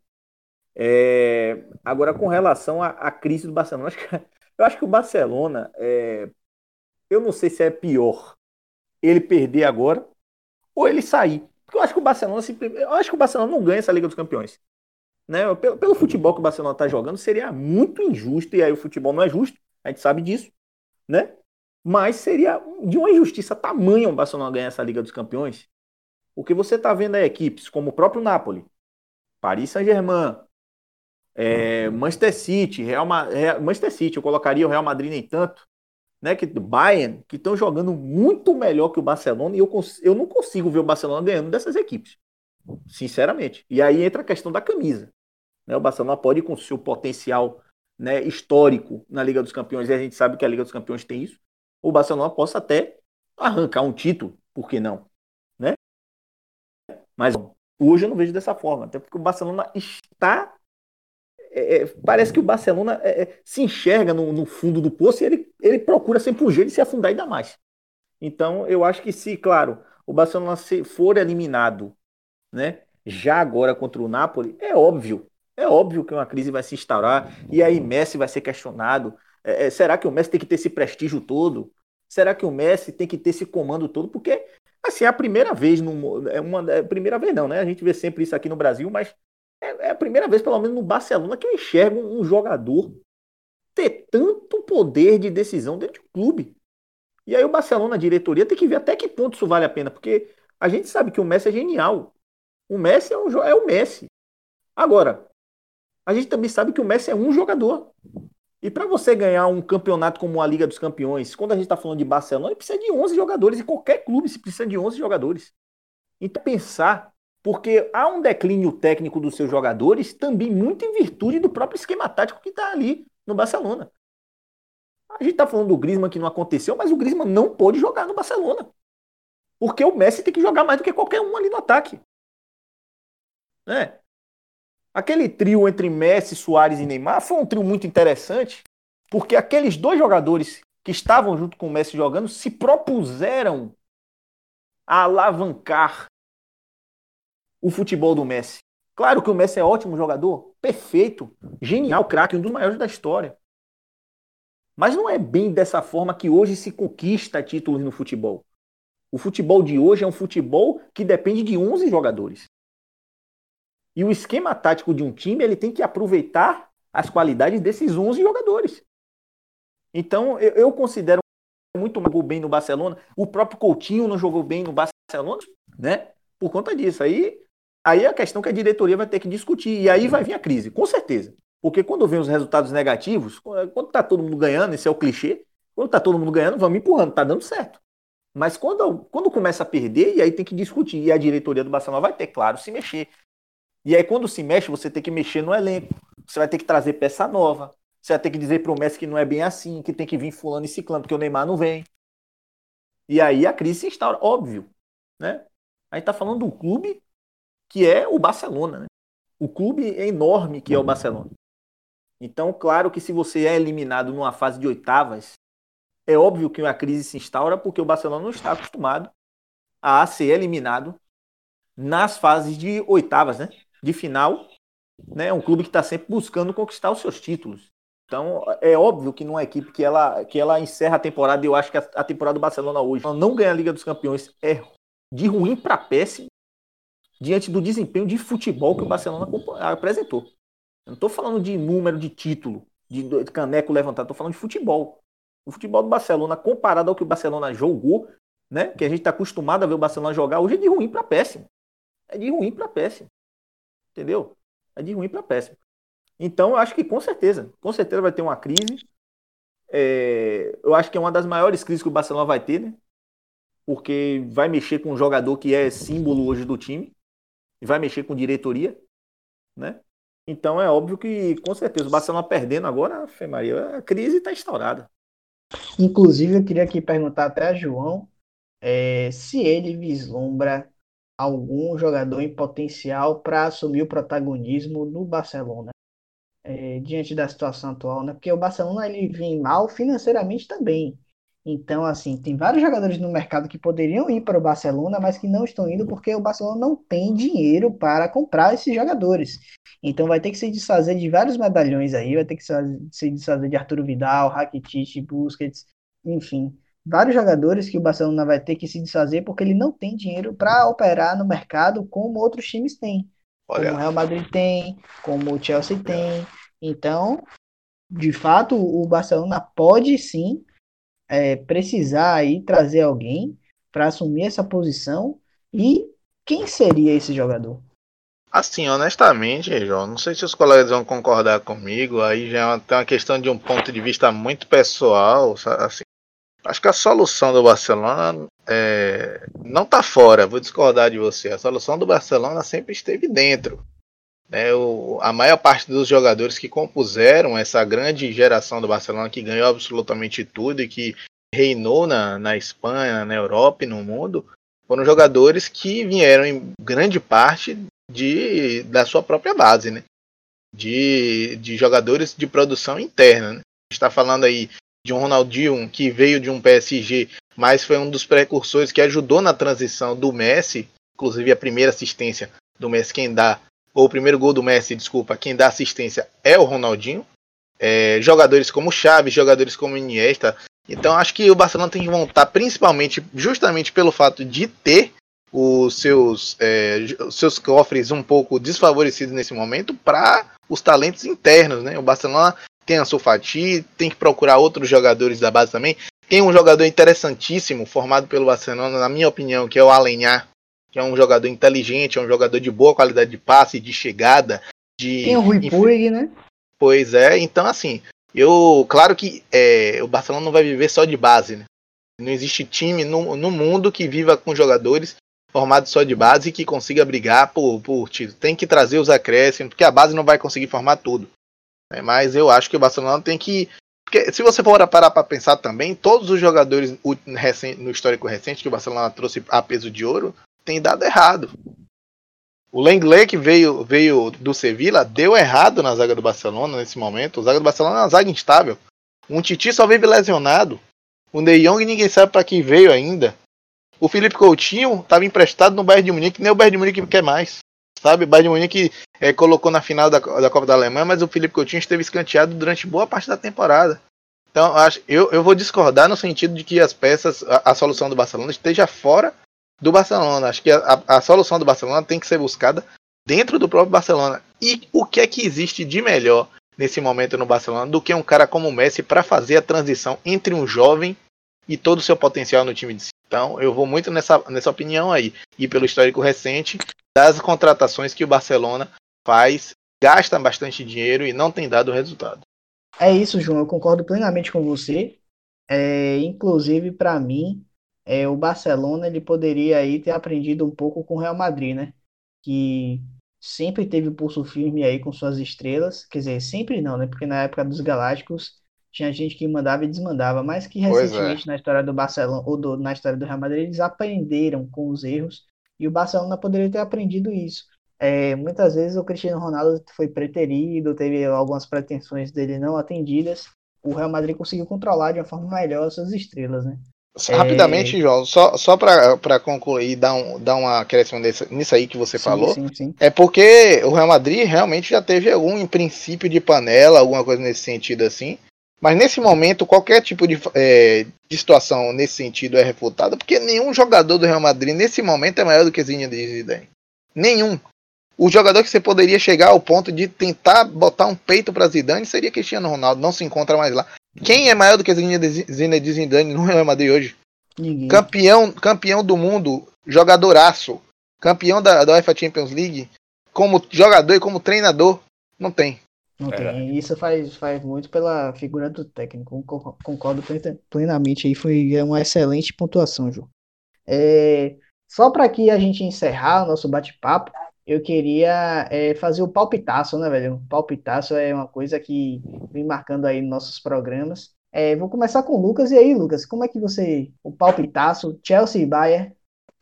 É, agora, com relação à, à, crise do Barcelona, [laughs] acho que, eu acho que o Barcelona, é, eu não sei se é pior ele perder agora ou ele sair. Porque eu acho que o Barcelona, eu acho que o Barcelona não ganha essa Liga dos Campeões. Né? Pelo, pelo futebol que o Barcelona está jogando, seria muito injusto, e aí o futebol não é justo, a gente sabe disso, né? Mas seria de uma injustiça tamanha o Barcelona ganhar essa Liga dos Campeões. O que você está vendo é equipes como o próprio Napoli, Paris Saint-Germain, é, Manchester City, Real, Real, Manchester City, eu colocaria o Real Madrid nem tanto, né, que Bayern, que estão jogando muito melhor que o Barcelona, e eu, eu não consigo ver o Barcelona ganhando dessas equipes, sinceramente. E aí entra a questão da camisa. Né? O Barcelona pode, com seu potencial né, histórico na Liga dos Campeões, e a gente sabe que a Liga dos Campeões tem isso, o Barcelona possa até arrancar um título, por que não? Né? Mas hoje eu não vejo dessa forma, até porque o Barcelona está. É, é parece que o Barcelona é, é, se enxerga no, no, fundo do poço e ele, ele procura sempre um jeito de se afundar ainda mais. Então, eu acho que se, claro, o Barcelona se for eliminado, né, já agora contra o Napoli, é óbvio é óbvio que uma crise vai se instaurar e aí Messi vai ser questionado. É, será que o Messi tem que ter esse prestígio todo? Será que o Messi tem que ter esse comando todo? Porque, assim, é a primeira vez, no, é uma é primeira vez não, né? A gente vê sempre isso aqui no Brasil, mas é, é a primeira vez, pelo menos no Barcelona, que eu enxergo um jogador ter tanto poder de decisão dentro do clube. E aí o Barcelona, a diretoria, tem que ver até que ponto isso vale a pena, porque a gente sabe que o Messi é genial. O Messi é, um, é o Messi. Agora, a gente também sabe que o Messi é um jogador. E para você ganhar um campeonato como a Liga dos Campeões, quando a gente está falando de Barcelona, ele precisa de 11 jogadores. E qualquer clube se precisa de 11 jogadores. Então, pensar, porque há um declínio técnico dos seus jogadores, também muito em virtude do próprio esquema tático que está ali no Barcelona. A gente está falando do Griezmann que não aconteceu, mas o Griezmann não pode jogar no Barcelona. Porque o Messi tem que jogar mais do que qualquer um ali no ataque. Né? Aquele trio entre Messi, Soares e Neymar foi um trio muito interessante, porque aqueles dois jogadores que estavam junto com o Messi jogando se propuseram a alavancar o futebol do Messi. Claro que o Messi é ótimo jogador, perfeito, genial, craque, um dos maiores da história. Mas não é bem dessa forma que hoje se conquista títulos no futebol. O futebol de hoje é um futebol que depende de 11 jogadores. E o esquema tático de um time, ele tem que aproveitar as qualidades desses 11 jogadores. Então, eu, eu considero muito jogou bem no Barcelona. O próprio Coutinho não jogou bem no Barcelona, né? Por conta disso. Aí, aí é a questão que a diretoria vai ter que discutir. E aí vai vir a crise, com certeza. Porque quando vem os resultados negativos, quando tá todo mundo ganhando, esse é o clichê, quando tá todo mundo ganhando, vamos empurrando, tá dando certo. Mas quando, quando começa a perder, e aí tem que discutir. E a diretoria do Barcelona vai ter, claro, se mexer. E aí, quando se mexe, você tem que mexer no elenco. Você vai ter que trazer peça nova. Você vai ter que dizer pro Messi que não é bem assim, que tem que vir fulano e ciclano, porque o Neymar não vem. E aí a crise se instaura, óbvio. Né? A gente tá falando do clube que é o Barcelona. Né? O clube é enorme que é o Barcelona. Então, claro que se você é eliminado numa fase de oitavas, é óbvio que a crise se instaura porque o Barcelona não está acostumado a ser eliminado nas fases de oitavas, né? De final, né? É um clube que está sempre buscando conquistar os seus títulos. Então, é óbvio que numa equipe que ela, que ela encerra a temporada, e eu acho que a, a temporada do Barcelona hoje não ganha a Liga dos Campeões é de ruim para péssimo diante do desempenho de futebol que o Barcelona apresentou. Eu não estou falando de número de título, de, caneco levantado, estou falando de futebol. O futebol do Barcelona, comparado ao que o Barcelona jogou, né, que a gente está acostumado a ver o Barcelona jogar, hoje é de ruim para péssimo. É de ruim para péssimo. Entendeu? É de ruim para péssimo. Então, eu acho que com certeza, com certeza vai ter uma crise. É, eu acho que é uma das maiores crises que o Barcelona vai ter, né? Porque vai mexer com um jogador que é símbolo hoje do time, e vai mexer com diretoria, né? Então é óbvio que, com certeza, o Barcelona perdendo agora, Fê Maria, a crise está instaurada. Inclusive, eu queria aqui perguntar até a João é, se ele vislumbra algum jogador em potencial para assumir o protagonismo no Barcelona é, diante da situação atual, né? Porque o Barcelona ele vem mal financeiramente também. Então, assim, tem vários jogadores no mercado que poderiam ir para o Barcelona, mas que não estão indo porque o Barcelona não tem dinheiro para comprar esses jogadores. Então, vai ter que se desfazer de vários medalhões aí, vai ter que se desfazer de Arturo Vidal, Rakitic, Busquets, enfim, vários jogadores que o Barcelona vai ter que se desfazer porque ele não tem dinheiro para operar no mercado como outros times têm. Olha. Como o Real Madrid tem, como o Chelsea tem. Então, de fato, o Barcelona pode sim é, precisar aí trazer alguém para assumir essa posição. E quem seria esse jogador? Assim, honestamente, João, não sei se os colegas vão concordar comigo, aí já tem uma questão de um ponto de vista muito pessoal, assim, acho que a solução do Barcelona é, não está fora, vou discordar de você. A solução do Barcelona sempre esteve dentro. Né? O, a maior parte dos jogadores que compuseram essa grande geração do Barcelona, que ganhou absolutamente tudo e que reinou na, na Espanha, na Europa e no mundo, foram jogadores que vieram em grande parte de, da sua própria base, né? de, de jogadores de produção interna. Né? Está falando aí de um Ronaldinho que veio de um PSG, mas foi um dos precursores que ajudou na transição do Messi, inclusive a primeira assistência do Messi, quem dá, ou o primeiro gol do Messi, desculpa, quem dá assistência é o Ronaldinho. É, jogadores como Xavi, jogadores como Iniesta. Então acho que o Barcelona tem que voltar principalmente justamente pelo fato de ter os seus, é, os seus cofres um pouco desfavorecidos nesse momento para os talentos internos, né? O Barcelona tem a Sofati, tem que procurar outros jogadores da base também. Tem um jogador interessantíssimo formado pelo Barcelona, na minha opinião, que é o Alenhar, que é um jogador inteligente, é um jogador de boa qualidade de passe, de chegada, de Tem o Rui Puig, né? Pois é, então assim, eu, claro que é, o Barcelona não vai viver só de base, né? Não existe time no, no mundo que viva com jogadores formados só de base e que consiga brigar por, por título. Tem que trazer os acréscimos, porque a base não vai conseguir formar tudo. Né? Mas eu acho que o Barcelona tem que. Porque se você for parar para pensar também, todos os jogadores no histórico recente que o Barcelona trouxe a peso de ouro tem dado errado. O Lenglet que veio, veio do Sevilla deu errado na zaga do Barcelona nesse momento. A zaga do Barcelona é uma zaga instável. Um Titi só vive lesionado. O De Jong ninguém sabe para que veio ainda. O Felipe Coutinho estava emprestado no Bayern de Munique, nem o Bayern de Munique quer mais. Sabe, o Bayern de Munique é, colocou na final da, da Copa da Alemanha, mas o Felipe Coutinho esteve escanteado durante boa parte da temporada. Então, eu, eu vou discordar no sentido de que as peças, a, a solução do Barcelona esteja fora do Barcelona. Acho que a, a, solução do Barcelona tem que ser buscada dentro do próprio Barcelona. E o que é que existe de melhor nesse momento no Barcelona do que um cara como o Messi para fazer a transição entre um jovem e todo o seu potencial no time de si. Então, eu vou muito nessa, nessa opinião aí. E pelo histórico recente das contratações que o Barcelona faz, gasta bastante dinheiro e não tem dado resultado. É isso, João. Eu concordo plenamente com você. É, inclusive, para mim, é, o Barcelona ele poderia aí ter aprendido um pouco com o Real Madrid, né? Que sempre teve o pulso firme aí com suas estrelas. Quer dizer, sempre não, né? Porque na época dos Galácticos tinha gente que mandava e desmandava, mas que é. recentemente na história do Barcelona ou do- na história do Real Madrid eles aprenderam com os erros e o Barcelona poderia ter aprendido isso. É, muitas vezes o Cristiano Ronaldo foi preterido, teve algumas pretensões dele não atendidas. O Real Madrid conseguiu controlar de uma forma melhor as suas estrelas, né? Rapidamente, João, só, só para concluir e dar, um, dar uma acréscimo nisso aí que você Sim, falou, sim, sim. é porque o Real Madrid realmente já teve algum em princípio de panela, alguma coisa nesse sentido assim. Mas nesse momento, qualquer tipo de, é, de situação nesse sentido é refutada, porque nenhum jogador do Real Madrid nesse momento é maior do que Zinedine Zidane. Nenhum. O jogador que você poderia chegar ao ponto de tentar botar um peito para Zidane seria Cristiano Ronaldo, não se encontra mais lá. Quem é maior do que Zinedine Zidane no Real Madrid hoje? Ninguém. Campeão, campeão do mundo, jogadoraço, campeão da, da UEFA Champions League, como jogador e como treinador, não tem. Não É. tem. Isso faz, faz muito pela figura do técnico. Concor- Concordo plena- plenamente aí. Foi uma excelente pontuação, João. É, só para aqui a gente encerrar o nosso bate-papo, eu queria é, fazer o palpitaço, né, velho? O palpitaço é uma coisa que vem marcando aí nos nossos programas. É, vou começar com o Lucas. E aí, Lucas, como é que você. O palpitaço, Chelsea e Bayern?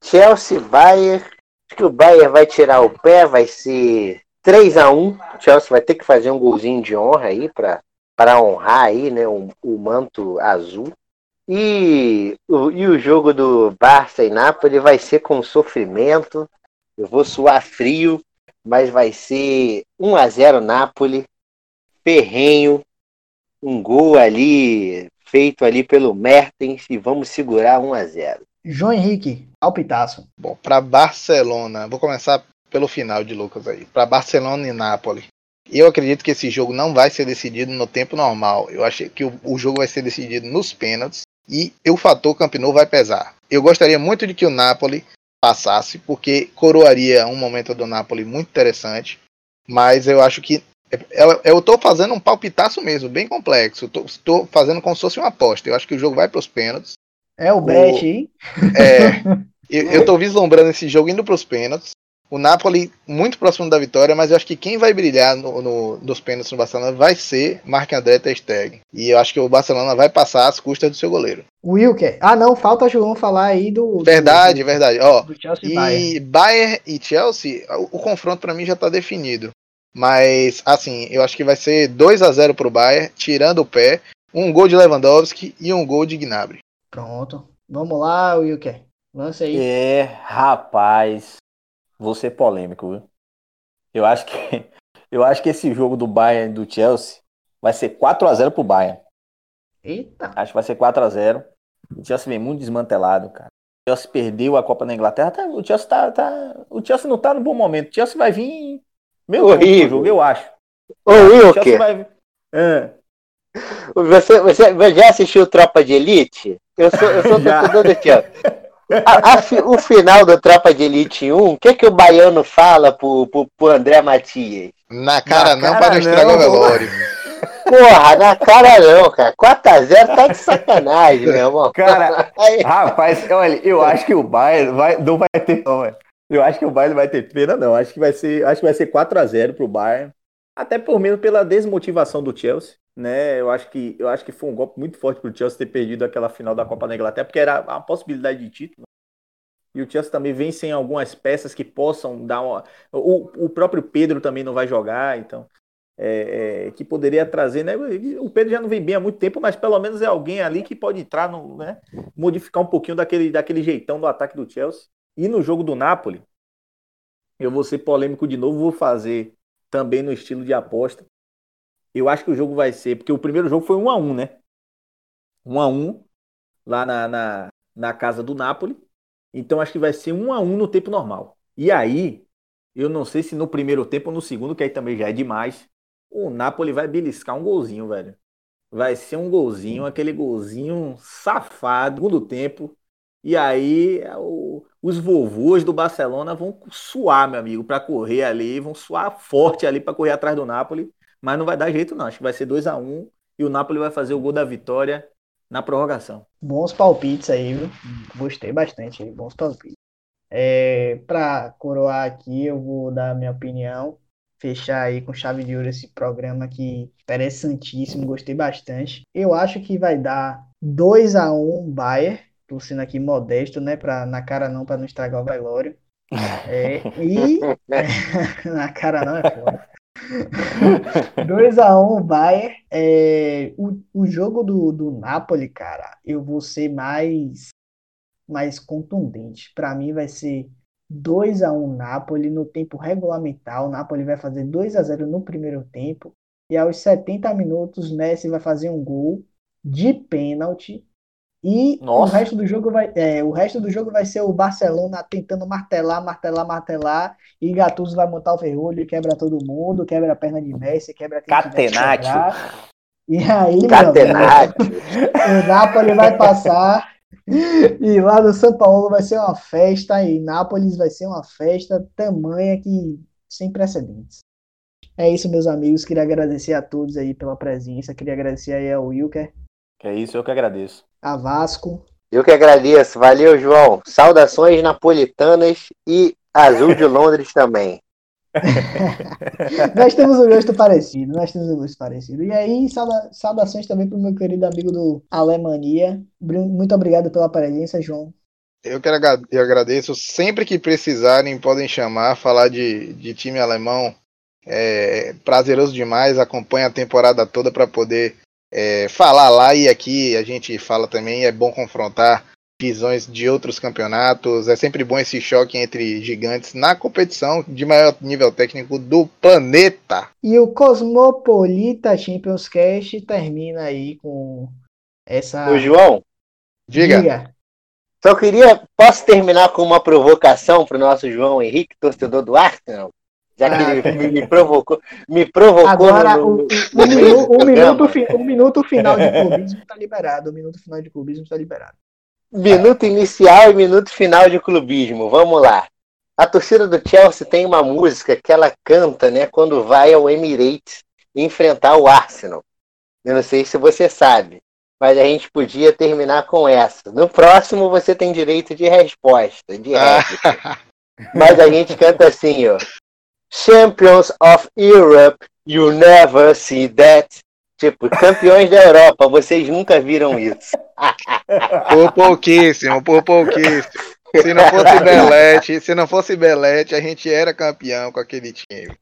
Chelsea, Bayern. Acho que o Bayern vai tirar o pé, vai ser 3 a 1 O Chelsea vai ter que fazer um golzinho de honra aí para honrar aí, né, o, o manto azul. E o, e o jogo do Barça e Napoli vai ser com sofrimento. Eu vou suar frio, mas vai ser 1 a 0 Napoli. Perrenho, um gol ali feito ali pelo Mertens e vamos segurar 1 a 0. João Henrique, palpitaço. Bom, para Barcelona, vou começar pelo final de Lucas aí. Para Barcelona e Nápoles. Eu acredito que esse jogo não vai ser decidido no tempo normal. Eu acho que o, o jogo vai ser decidido nos pênaltis e o fator Camp Nou vai pesar. Eu gostaria muito de que o Napoli passasse, porque coroaria um momento do Napoli muito interessante. Mas eu acho que eu, eu tô fazendo um palpitaço mesmo, bem complexo. Tô, tô fazendo como se fosse uma aposta. Eu acho que o jogo vai para os pênaltis. É o Brecht aí? É, [laughs] eu, eu tô vislumbrando esse jogo indo para os pênaltis. O Napoli muito próximo da vitória, mas eu acho que quem vai brilhar no, no, nos pênaltis no Barcelona vai ser Marc-André Ter Stegen. E eu acho que o Barcelona vai passar às custas do seu goleiro. Wilker. Ah, não, falta João falar aí do. do- Verdade, verdade. Ó, Do, Chelsea e Bayern. e Bayern e Chelsea, o, o confronto para mim já tá definido. Mas, assim, eu acho que vai ser 2 a 0 pro Bayern, tirando o pé, um gol de Lewandowski e um gol de Gnabry. Pronto. Vamos lá, Wilker. Lança aí. É, rapaz, vou ser polêmico, viu? Eu acho que [laughs] eu acho que esse jogo do Bayern do Chelsea vai ser 4 a 0 pro Bayern. Eita. Acho que vai ser 4 a 0 O Chelsea vem muito desmantelado, cara. O Chelsea perdeu a Copa da Inglaterra. tá- o Chelsea tá, tá- o Chelsea não tá no bom momento. O Chelsea vai vir meu Horrível. jogo, eu acho. Ô, O Chelsea Wilker, vai. Ah, você, você já assistiu Tropa de Elite? Eu sou, eu sou [laughs] torcedor do Chelsea. A- a o final do Tropa de Elite 1, o que, que o baiano fala pro, pro, pro André Matias? Na cara Na não, cara para não estragar o velório. Porra, na cara não, cara. 4x0 tá de sacanagem, meu irmão. Cara, [laughs] Aí, Rapaz, olha, eu acho que o Bayern vai, não vai ter, não, velho. Eu acho que o Bayern não vai ter pena, não. Acho que vai ser, acho que vai ser 4 a 0 pro Bayern. Até por menos pela desmotivação do Chelsea, né? Eu acho que eu acho que foi um golpe muito forte pro Chelsea ter perdido aquela final da Copa da Inglaterra, porque era a possibilidade de título. E o Chelsea também vem sem algumas peças que possam dar uma. O, o próprio Pedro também não vai jogar, então. é, é, que poderia trazer, né? O Pedro já não vem bem há muito tempo, mas pelo menos é alguém ali que pode entrar no, né? Modificar um pouquinho daquele, daquele jeitão do ataque do Chelsea. E no jogo do Napoli, eu vou ser polêmico de novo, vou fazer também no estilo de aposta. Eu acho que o jogo vai ser, porque o primeiro jogo foi 1 a 1 né? 1 a 1 lá na, na, na casa do Napoli. Então acho que vai ser 1 a 1 no tempo normal. E aí, eu não sei se no primeiro tempo ou no segundo, que aí também já é demais, o Napoli vai beliscar um golzinho, velho. vai ser um golzinho, aquele golzinho safado, segundo tempo. E aí o, os vovôs do Barcelona vão suar, meu amigo, para correr ali, vão suar forte ali para correr atrás do Napoli, mas não vai dar jeito não, acho que vai ser 2 a 1 um, e o Napoli vai fazer o gol da vitória na prorrogação. Bons palpites aí, viu? Gostei bastante aí, bons palpites. É, para coroar aqui, eu vou dar a minha opinião fechar aí com chave de ouro esse programa que interessantíssimo, gostei bastante. Eu acho que vai dar 2 a 1 Bayern, torcendo aqui modesto, né, para na cara não para não estragar o velório. É, e [laughs] [laughs] na cara não é foda. [laughs] 2x1 Bayern. É, o, o jogo do, do Napoli, cara, eu vou ser mais, mais contundente. Para mim vai ser 2 a 1 Napoli no tempo regulamentar. O Napoli vai fazer 2 a 0 no primeiro tempo e aos 70 minutos Messi vai fazer um gol de pênalti. E o resto do jogo vai, é, o resto do jogo vai ser o Barcelona tentando martelar, martelar, martelar e Gattuso vai montar o ferrolho e quebra todo mundo, quebra a perna de Messi, quebra quem Catenaccio. E aí, Catenaccio. o Napoli vai passar e lá no São Paulo vai ser uma festa, e Nápoles vai ser uma festa tamanha que sem precedentes. É isso, meus amigos. Queria agradecer a todos aí pela presença. Queria agradecer aí ao Wilker. É isso, eu que agradeço. A Vasco. Eu que agradeço. Valeu, João. Saudações napolitanas e azul de Londres também. [laughs] nós temos um gosto parecido, nós temos um gosto parecido. E aí, sauda saudações também para o meu querido amigo do Alemania. Muito obrigado pela presença, João. Eu que eu agradeço. Sempre que precisarem, podem chamar, falar de, de time alemão. É prazeroso demais. Acompanha a temporada toda para poder é, falar lá e aqui a gente fala também. É bom confrontar visões de outros campeonatos. É sempre bom esse choque entre gigantes na competição de maior nível técnico do planeta. E o Cosmopolita Champions Cast termina aí com essa. O João, diga. diga. Só queria. Posso terminar com uma provocação para o nosso João Henrique, torcedor do Arsenal? Já que ah, ele me provocou, me provocou Agora, no, o, o, minuto, o, minuto, [laughs] o minuto final de clubismo está liberado. O minuto final de clubismo está liberado. Minuto inicial e minuto final de clubismo. Vamos lá. A torcida do Chelsea tem uma música que ela canta, né, quando vai ao Emirates enfrentar o Arsenal. Eu não sei se você sabe, mas a gente podia terminar com essa. No próximo você tem direito de resposta, de réplica. mas a gente canta assim, ó. Champions of Europe, you never see that. Tipo, campeões da Europa, vocês nunca viram isso. [laughs] Por pouquíssimo, por pouquíssimo. Se não fosse Belete, se não fosse Belete, a gente era campeão com aquele time.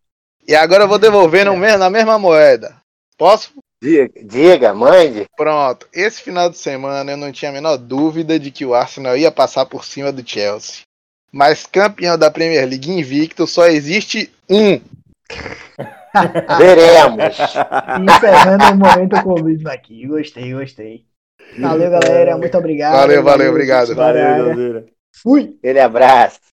E agora eu vou devolver no mesmo, na mesma moeda. Posso? Diga, diga, mande. Pronto. Esse final de semana eu não tinha a menor dúvida de que o Arsenal ia passar por cima do Chelsea. Mas campeão da Premier League invicto só existe um. [laughs] Veremos. [laughs] Encerrando o momento clubismo aqui. Gostei, gostei. Valeu, galera. Muito obrigado. Valeu, valeu, obrigado. Valeu, Fui. Ele abraço.